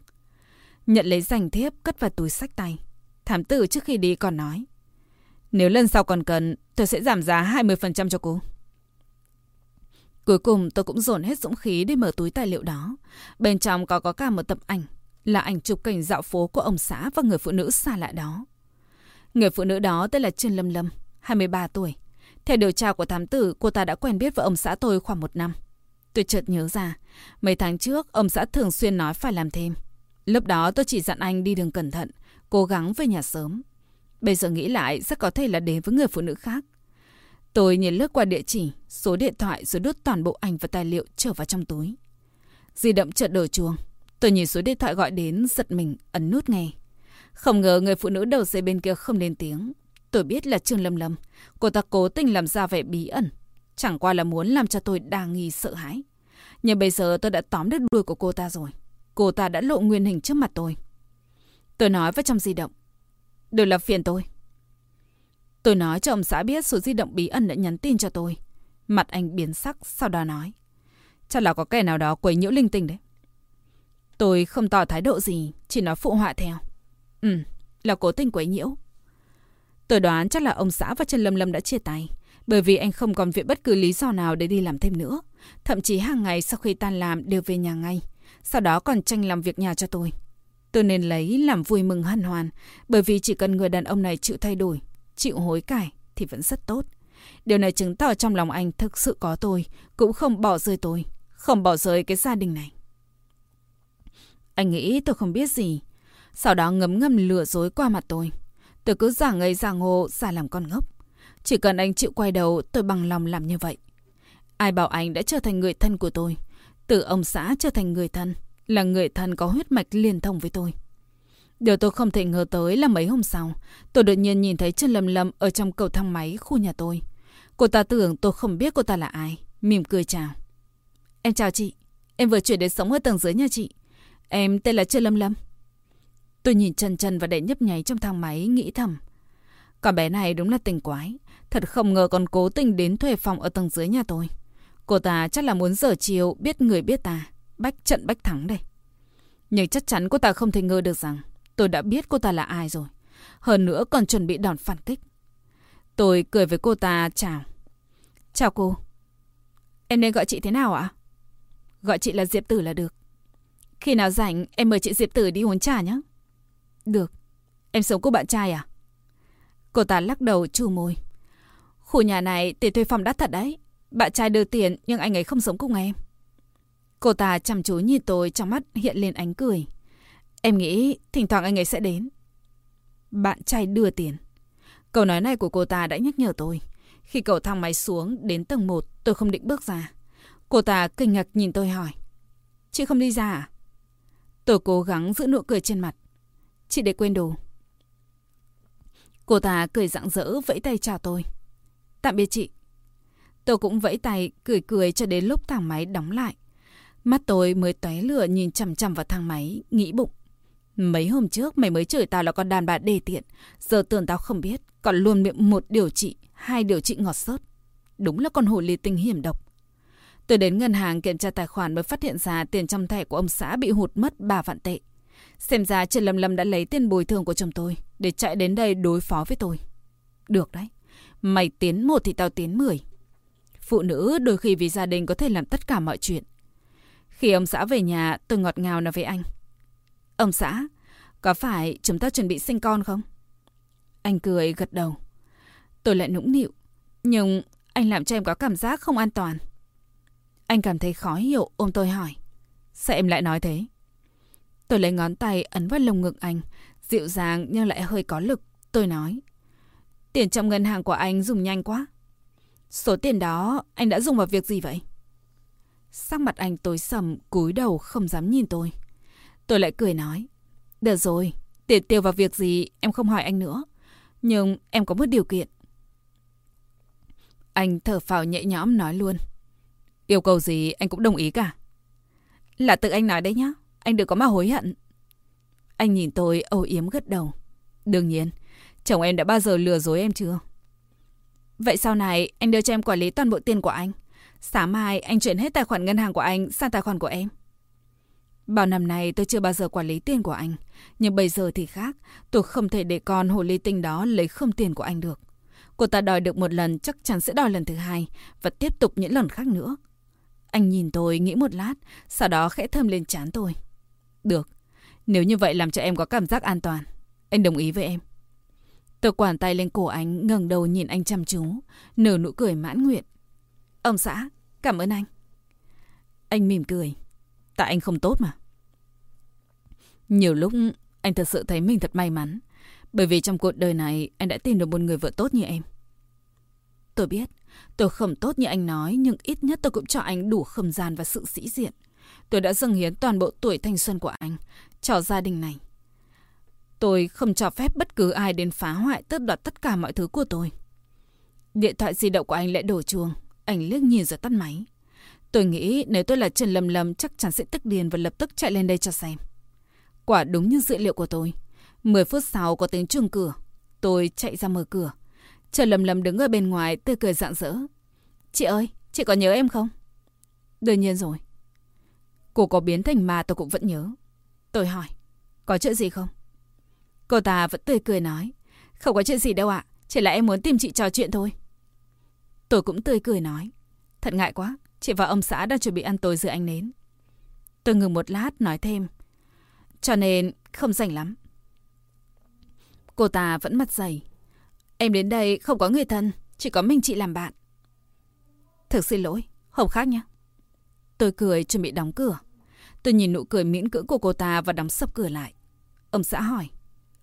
Nhận lấy danh thiếp, cất vào túi sách tay. Thám tử trước khi đi còn nói. Nếu lần sau còn cần, tôi sẽ giảm giá 20% cho cô. Cuối cùng tôi cũng dồn hết dũng khí để mở túi tài liệu đó. Bên trong có có cả một tập ảnh, là ảnh chụp cảnh dạo phố của ông xã và người phụ nữ xa lạ đó. Người phụ nữ đó tên là Trương Lâm Lâm, 23 tuổi. Theo điều tra của thám tử, cô ta đã quen biết với ông xã tôi khoảng một năm. Tôi chợt nhớ ra, mấy tháng trước ông xã thường xuyên nói phải làm thêm. Lúc đó tôi chỉ dặn anh đi đường cẩn thận, cố gắng về nhà sớm. Bây giờ nghĩ lại rất có thể là đến với người phụ nữ khác. Tôi nhìn lướt qua địa chỉ, số điện thoại rồi đút toàn bộ ảnh và tài liệu trở vào trong túi. Di động chợt đổ chuông. Tôi nhìn số điện thoại gọi đến, giật mình, ấn nút nghe. Không ngờ người phụ nữ đầu dây bên kia không lên tiếng. Tôi biết là Trương Lâm Lâm. Cô ta cố tình làm ra vẻ bí ẩn. Chẳng qua là muốn làm cho tôi đa nghi sợ hãi. Nhưng bây giờ tôi đã tóm được đuôi của cô ta rồi. Cô ta đã lộ nguyên hình trước mặt tôi. Tôi nói vào trong di động. Đều là phiền tôi. Tôi nói cho ông xã biết số di động bí ẩn đã nhắn tin cho tôi. Mặt anh biến sắc, sau đó nói. Chắc là có kẻ nào đó quấy nhiễu linh tinh đấy. Tôi không tỏ thái độ gì, chỉ nói phụ họa theo. Ừ, là cố tình quấy nhiễu. Tôi đoán chắc là ông xã và Trần Lâm Lâm đã chia tay. Bởi vì anh không còn viện bất cứ lý do nào để đi làm thêm nữa. Thậm chí hàng ngày sau khi tan làm đều về nhà ngay. Sau đó còn tranh làm việc nhà cho tôi. Tôi nên lấy làm vui mừng hân hoan. Bởi vì chỉ cần người đàn ông này chịu thay đổi, chịu hối cải thì vẫn rất tốt. Điều này chứng tỏ trong lòng anh thực sự có tôi, cũng không bỏ rơi tôi, không bỏ rơi cái gia đình này. Anh nghĩ tôi không biết gì. Sau đó ngấm ngầm lừa dối qua mặt tôi. Tôi cứ giả ngây giả ngô, giả làm con ngốc. Chỉ cần anh chịu quay đầu, tôi bằng lòng làm như vậy. Ai bảo anh đã trở thành người thân của tôi. Từ ông xã trở thành người thân. là người thân có huyết mạch liên thông với tôi. Điều tôi không thể ngờ tới là mấy hôm sau, tôi đột nhiên nhìn thấy chân lâm lâm ở trong cầu thang máy khu nhà tôi. Cô ta tưởng tôi không biết cô ta là ai, mỉm cười chào. Em chào chị, em vừa chuyển đến sống ở tầng dưới nhà chị. Em tên là Trần Lâm Lâm. Tôi nhìn chân chân và đệ nhấp nháy trong thang máy, nghĩ thầm. cả bé này đúng là tình quái. Thật không ngờ còn cố tình đến thuê phòng ở tầng dưới nhà tôi. Cô ta chắc là muốn giờ chiều biết người biết ta. Bách trận bách thắng đây. Nhưng chắc chắn cô ta không thể ngờ được rằng tôi đã biết cô ta là ai rồi. Hơn nữa còn chuẩn bị đòn phản kích. Tôi cười với cô ta, chào. Chào cô. Em nên gọi chị thế nào ạ? Gọi chị là Diệp Tử là được. Khi nào rảnh, em mời chị Diệp Tử đi uống trà nhé. Được. Em sống của bạn trai à? Cô ta lắc đầu chu môi. Khu nhà này tiền thuê phòng đắt thật đấy. Bạn trai đưa tiền, nhưng anh ấy không sống cùng em. Cô ta chăm chú nhìn tôi, trong mắt hiện lên ánh cười. Em nghĩ thỉnh thoảng anh ấy sẽ đến. Bạn trai đưa tiền. Câu nói này của cô ta đã nhắc nhở tôi. Khi cầu thang máy xuống đến tầng 1 tôi không định bước ra. Cô ta kinh ngạc nhìn tôi hỏi. Chị không đi ra à? Tôi cố gắng giữ nụ cười trên mặt. Chị để quên đồ. Cô ta cười rạng rỡ vẫy tay chào tôi. Tạm biệt chị. Tôi cũng vẫy tay cười cười cho đến lúc thang máy đóng lại. Mắt tôi mới tóe lửa nhìn chằm chằm vào thang máy, nghĩ bụng. Mấy hôm trước mày mới chửi tao là con đàn bà đề tiện. Giờ tưởng tao không biết, còn luôn miệng một điều trị, hai điều trị ngọt sớt. Đúng là con hồ ly tinh hiểm độc. Tôi đến ngân hàng kiểm tra tài khoản mới phát hiện ra tiền trong thẻ của ông xã bị hụt mất 3 vạn tệ. Xem ra Trần Lâm Lâm đã lấy tiền bồi thường của chồng tôi để chạy đến đây đối phó với tôi. Được đấy. Mày tiến một thì tao tiến mười. Phụ nữ đôi khi vì gia đình có thể làm tất cả mọi chuyện. Khi ông xã về nhà, tôi ngọt ngào nói với anh. Ông xã, có phải chúng ta chuẩn bị sinh con không? Anh cười gật đầu. Tôi lại nũng nịu. Nhưng anh làm cho em có cảm giác không an toàn. Anh cảm thấy khó hiểu, ôm tôi hỏi. Sao em lại nói thế? Tôi lấy ngón tay ấn vào lồng ngực anh, dịu dàng nhưng lại hơi có lực. Tôi nói. Tiền trong ngân hàng của anh dùng nhanh quá. Số tiền đó anh đã dùng vào việc gì vậy? Sắc mặt anh tối sầm, cúi đầu không dám nhìn tôi. Tôi lại cười nói. Được rồi, tiền tiêu vào việc gì em không hỏi anh nữa. Nhưng em có một điều kiện. Anh thở phào nhẹ nhõm nói luôn. Yêu cầu gì anh cũng đồng ý cả. Là tự anh nói đấy nhá. Anh đừng có mà hối hận. Anh nhìn tôi âu yếm gật đầu. Đương nhiên, chồng em đã bao giờ lừa dối em chưa? Vậy sau này anh đưa cho em quản lý toàn bộ tiền của anh. Sáng mai anh chuyển hết tài khoản ngân hàng của anh sang tài khoản của em. Bao năm nay tôi chưa bao giờ quản lý tiền của anh. Nhưng bây giờ thì khác. Tôi không thể để con hồ ly tinh đó lấy không tiền của anh được. Cô ta đòi được một lần chắc chắn sẽ đòi lần thứ hai. Và tiếp tục những lần khác nữa. Anh nhìn tôi nghĩ một lát. Sau đó khẽ thơm lên chán tôi. Được. Nếu như vậy làm cho em có cảm giác an toàn. Anh đồng ý với em. Tôi quản tay lên cổ anh, ngẩng đầu nhìn anh chăm chú, nở nụ cười mãn nguyện. Ông xã, cảm ơn anh. Anh mỉm cười. Tại anh không tốt mà. Nhiều lúc anh thật sự thấy mình thật may mắn. Bởi vì trong cuộc đời này anh đã tìm được một người vợ tốt như em. Tôi biết, tôi không tốt như anh nói, nhưng ít nhất tôi cũng cho anh đủ không gian và sự sĩ diện. Tôi đã dâng hiến toàn bộ tuổi thanh xuân của anh cho gia đình này. Tôi không cho phép bất cứ ai đến phá hoại tước đoạt tất cả mọi thứ của tôi. Điện thoại di động của anh lại đổ chuông. Anh liếc nhìn rồi tắt máy. Tôi nghĩ nếu tôi là Trần Lâm Lâm chắc chắn sẽ tức điên và lập tức chạy lên đây cho xem. Quả đúng như dữ liệu của tôi. Mười phút sau có tiếng chuông cửa. Tôi chạy ra mở cửa. Trần Lâm Lâm đứng ở bên ngoài tươi cười rạng rỡ. Chị ơi, chị có nhớ em không? Đương nhiên rồi. Cô có biến thành ma tôi cũng vẫn nhớ. Tôi hỏi, có chuyện gì không? Cô ta vẫn tươi cười nói, không có chuyện gì đâu ạ, chỉ là em muốn tìm chị trò chuyện thôi. Tôi cũng tươi cười nói, thật ngại quá, chị và ông xã đang chuẩn bị ăn tối giữa anh nến. Tôi ngừng một lát nói thêm, cho nên không rảnh lắm. Cô ta vẫn mặt dày. Em đến đây không có người thân, chỉ có mình chị làm bạn. Thực xin lỗi, không khác nhé. Tôi cười chuẩn bị đóng cửa. Tôi nhìn nụ cười miễn cưỡng của cô ta và đóng sập cửa lại. Ông xã hỏi.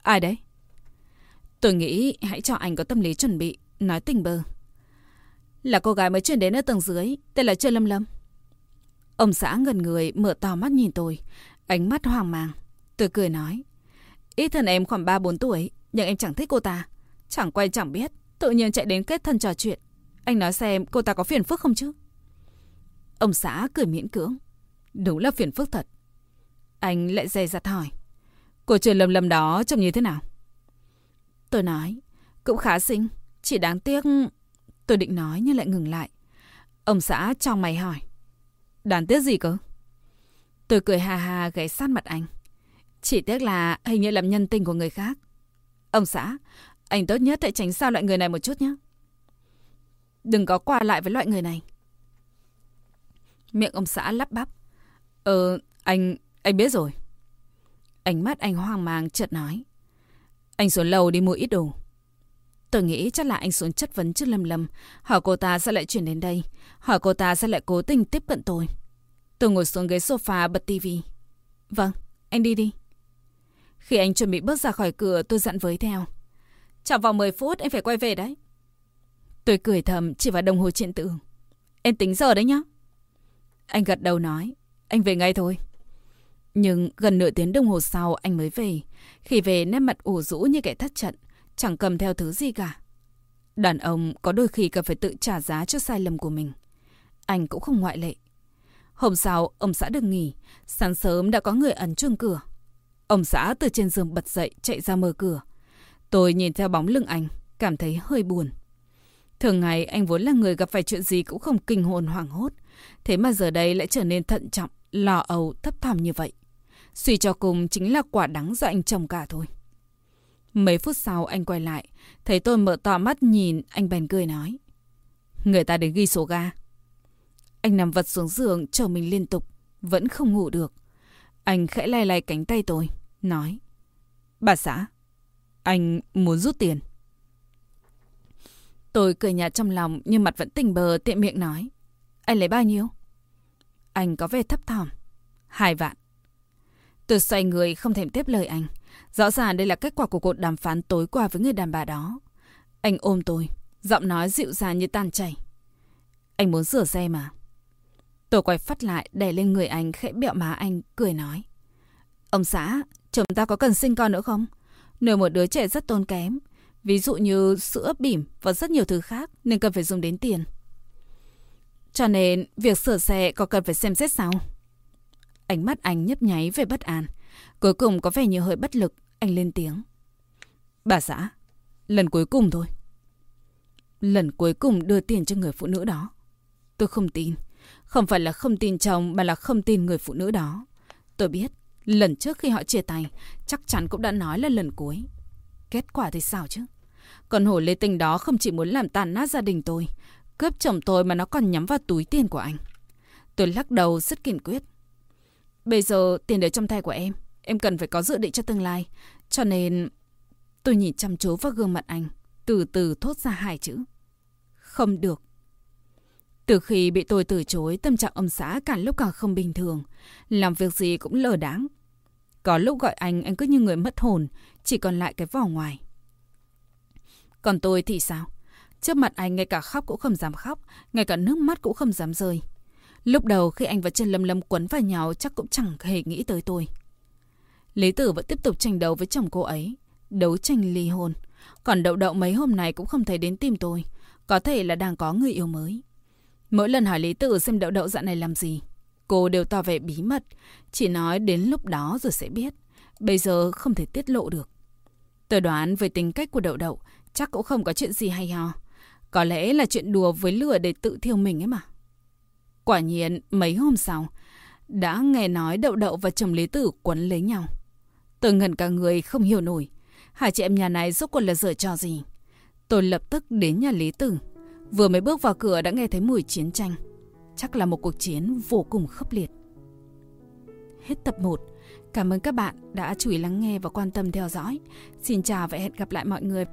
Ai đấy? Tôi nghĩ hãy cho anh có tâm lý chuẩn bị, nói tình bơ. Là cô gái mới chuyển đến ở tầng dưới, tên là Trương Lâm Lâm. Ông xã ngần người, mở to mắt nhìn tôi. Ánh mắt hoang mang. Tôi cười nói. Ít thân em khoảng 3-4 tuổi, nhưng em chẳng thích cô ta. Chẳng quay chẳng biết, tự nhiên chạy đến kết thân trò chuyện. Anh nói xem cô ta có phiền phức không chứ? Ông xã cười miễn cưỡng. Đúng là phiền phức thật. Anh lại dè dặt hỏi. Cô trường lầm lầm đó trông như thế nào? Tôi nói. Cũng khá xinh. Chỉ đáng tiếc... Tôi định nói nhưng lại ngừng lại. Ông xã trong mày hỏi. Đáng tiếc gì cơ? Tôi cười hà hà ghé sát mặt anh. Chỉ tiếc là hình như làm nhân tình của người khác. Ông xã, anh tốt nhất hãy tránh xa loại người này một chút nhé. Đừng có qua lại với loại người này. Miệng ông xã lắp bắp. Ờ, anh, anh biết rồi. Ánh mắt anh hoang mang chợt nói. Anh xuống lầu đi mua ít đồ. Tôi nghĩ chắc là anh xuống chất vấn trước Lâm Lâm. Hỏi cô ta sẽ lại chuyển đến đây. Hỏi cô ta sẽ lại cố tình tiếp cận tôi. Tôi ngồi xuống ghế sofa bật tivi. Vâng, anh đi đi. Khi anh chuẩn bị bước ra khỏi cửa tôi dặn với theo. Trong vòng 10 phút anh phải quay về đấy. Tôi cười thầm chỉ vào đồng hồ điện tử. Em tính giờ đấy nhá. Anh gật đầu nói. Anh về ngay thôi. Nhưng gần nửa tiếng đồng hồ sau anh mới về. Khi về nét mặt ủ rũ như kẻ thất trận. Chẳng cầm theo thứ gì cả. Đàn ông có đôi khi cần phải tự trả giá cho sai lầm của mình. Anh cũng không ngoại lệ. Hôm sau, ông xã được nghỉ. Sáng sớm đã có người ấn chuông cửa. Ông xã từ trên giường bật dậy chạy ra mở cửa. Tôi nhìn theo bóng lưng anh, cảm thấy hơi buồn. Thường ngày anh vốn là người gặp phải chuyện gì cũng không kinh hồn hoảng hốt. Thế mà giờ đây lại trở nên thận trọng, lo âu, thấp thỏm như vậy. Suy cho cùng chính là quả đắng do anh chồng cả thôi. Mấy phút sau anh quay lại, thấy tôi mở to mắt nhìn, anh bèn cười nói. Người ta đến ghi số ga. Anh nằm vật xuống giường, chờ mình liên tục, vẫn không ngủ được. Anh khẽ lay lay cánh tay tôi, nói. Bà xã, anh muốn rút tiền. Tôi cười nhạt trong lòng nhưng mặt vẫn tỉnh bờ tiện miệng nói. Anh lấy bao nhiêu? Anh có vẻ thấp thỏm. Hai vạn. Tôi xoay người không thèm tiếp lời anh. Rõ ràng đây là kết quả của cuộc đàm phán tối qua với người đàn bà đó. Anh ôm tôi, giọng nói dịu dàng như tan chảy. Anh muốn rửa xe mà. Tôi quay phát lại đè lên người anh khẽ bẹo má anh, cười nói. Ông xã, chồng ta có cần sinh con nữa không? Nuôi một đứa trẻ rất tốn kém. Ví dụ như sữa bỉm và rất nhiều thứ khác nên cần phải dùng đến tiền. Cho nên việc sửa xe có cần phải xem xét sao? Ánh mắt anh nhấp nháy về bất an. Cuối cùng có vẻ như hơi bất lực, anh lên tiếng. Bà xã, lần cuối cùng thôi. Lần cuối cùng đưa tiền cho người phụ nữ đó. Tôi không tin. Không phải là không tin chồng mà là không tin người phụ nữ đó. Tôi biết, lần trước khi họ chia tay, chắc chắn cũng đã nói là lần cuối. Kết quả thì sao chứ? Còn hổ lê tình đó không chỉ muốn làm tàn nát gia đình tôi, cướp chồng tôi mà nó còn nhắm vào túi tiền của anh. Tôi lắc đầu rất kiên quyết. Bây giờ tiền để trong tay của em, em cần phải có dự định cho tương lai. Cho nên tôi nhìn chăm chú vào gương mặt anh, từ từ thốt ra hai chữ. Không được. Từ khi bị tôi từ chối, tâm trạng ông xã càng lúc càng không bình thường. Làm việc gì cũng lờ đáng. Có lúc gọi anh, anh cứ như người mất hồn, chỉ còn lại cái vỏ ngoài. Còn tôi thì sao? Trước mặt anh ngay cả khóc cũng không dám khóc, ngay cả nước mắt cũng không dám rơi. Lúc đầu khi anh và chân lâm lâm quấn vào nhau chắc cũng chẳng hề nghĩ tới tôi. Lý Tử vẫn tiếp tục tranh đấu với chồng cô ấy, đấu tranh ly hôn. Còn đậu đậu mấy hôm nay cũng không thấy đến tìm tôi, có thể là đang có người yêu mới. Mỗi lần hỏi Lý Tử xem đậu đậu dạo này làm gì, cô đều tỏ vẻ bí mật, chỉ nói đến lúc đó rồi sẽ biết. Bây giờ không thể tiết lộ được. Tôi đoán về tính cách của đậu đậu, chắc cũng không có chuyện gì hay ho. Có lẽ là chuyện đùa với lửa để tự thiêu mình ấy mà. Quả nhiên, mấy hôm sau, đã nghe nói đậu đậu và chồng Lý Tử quấn lấy nhau. Tôi ngẩn cả người không hiểu nổi. Hai chị em nhà này rốt cuộc là dở trò gì. Tôi lập tức đến nhà Lý Tử. Vừa mới bước vào cửa đã nghe thấy mùi chiến tranh. Chắc là một cuộc chiến vô cùng khốc liệt. Hết tập 1. Cảm ơn các bạn đã chú ý lắng nghe và quan tâm theo dõi. Xin chào và hẹn gặp lại mọi người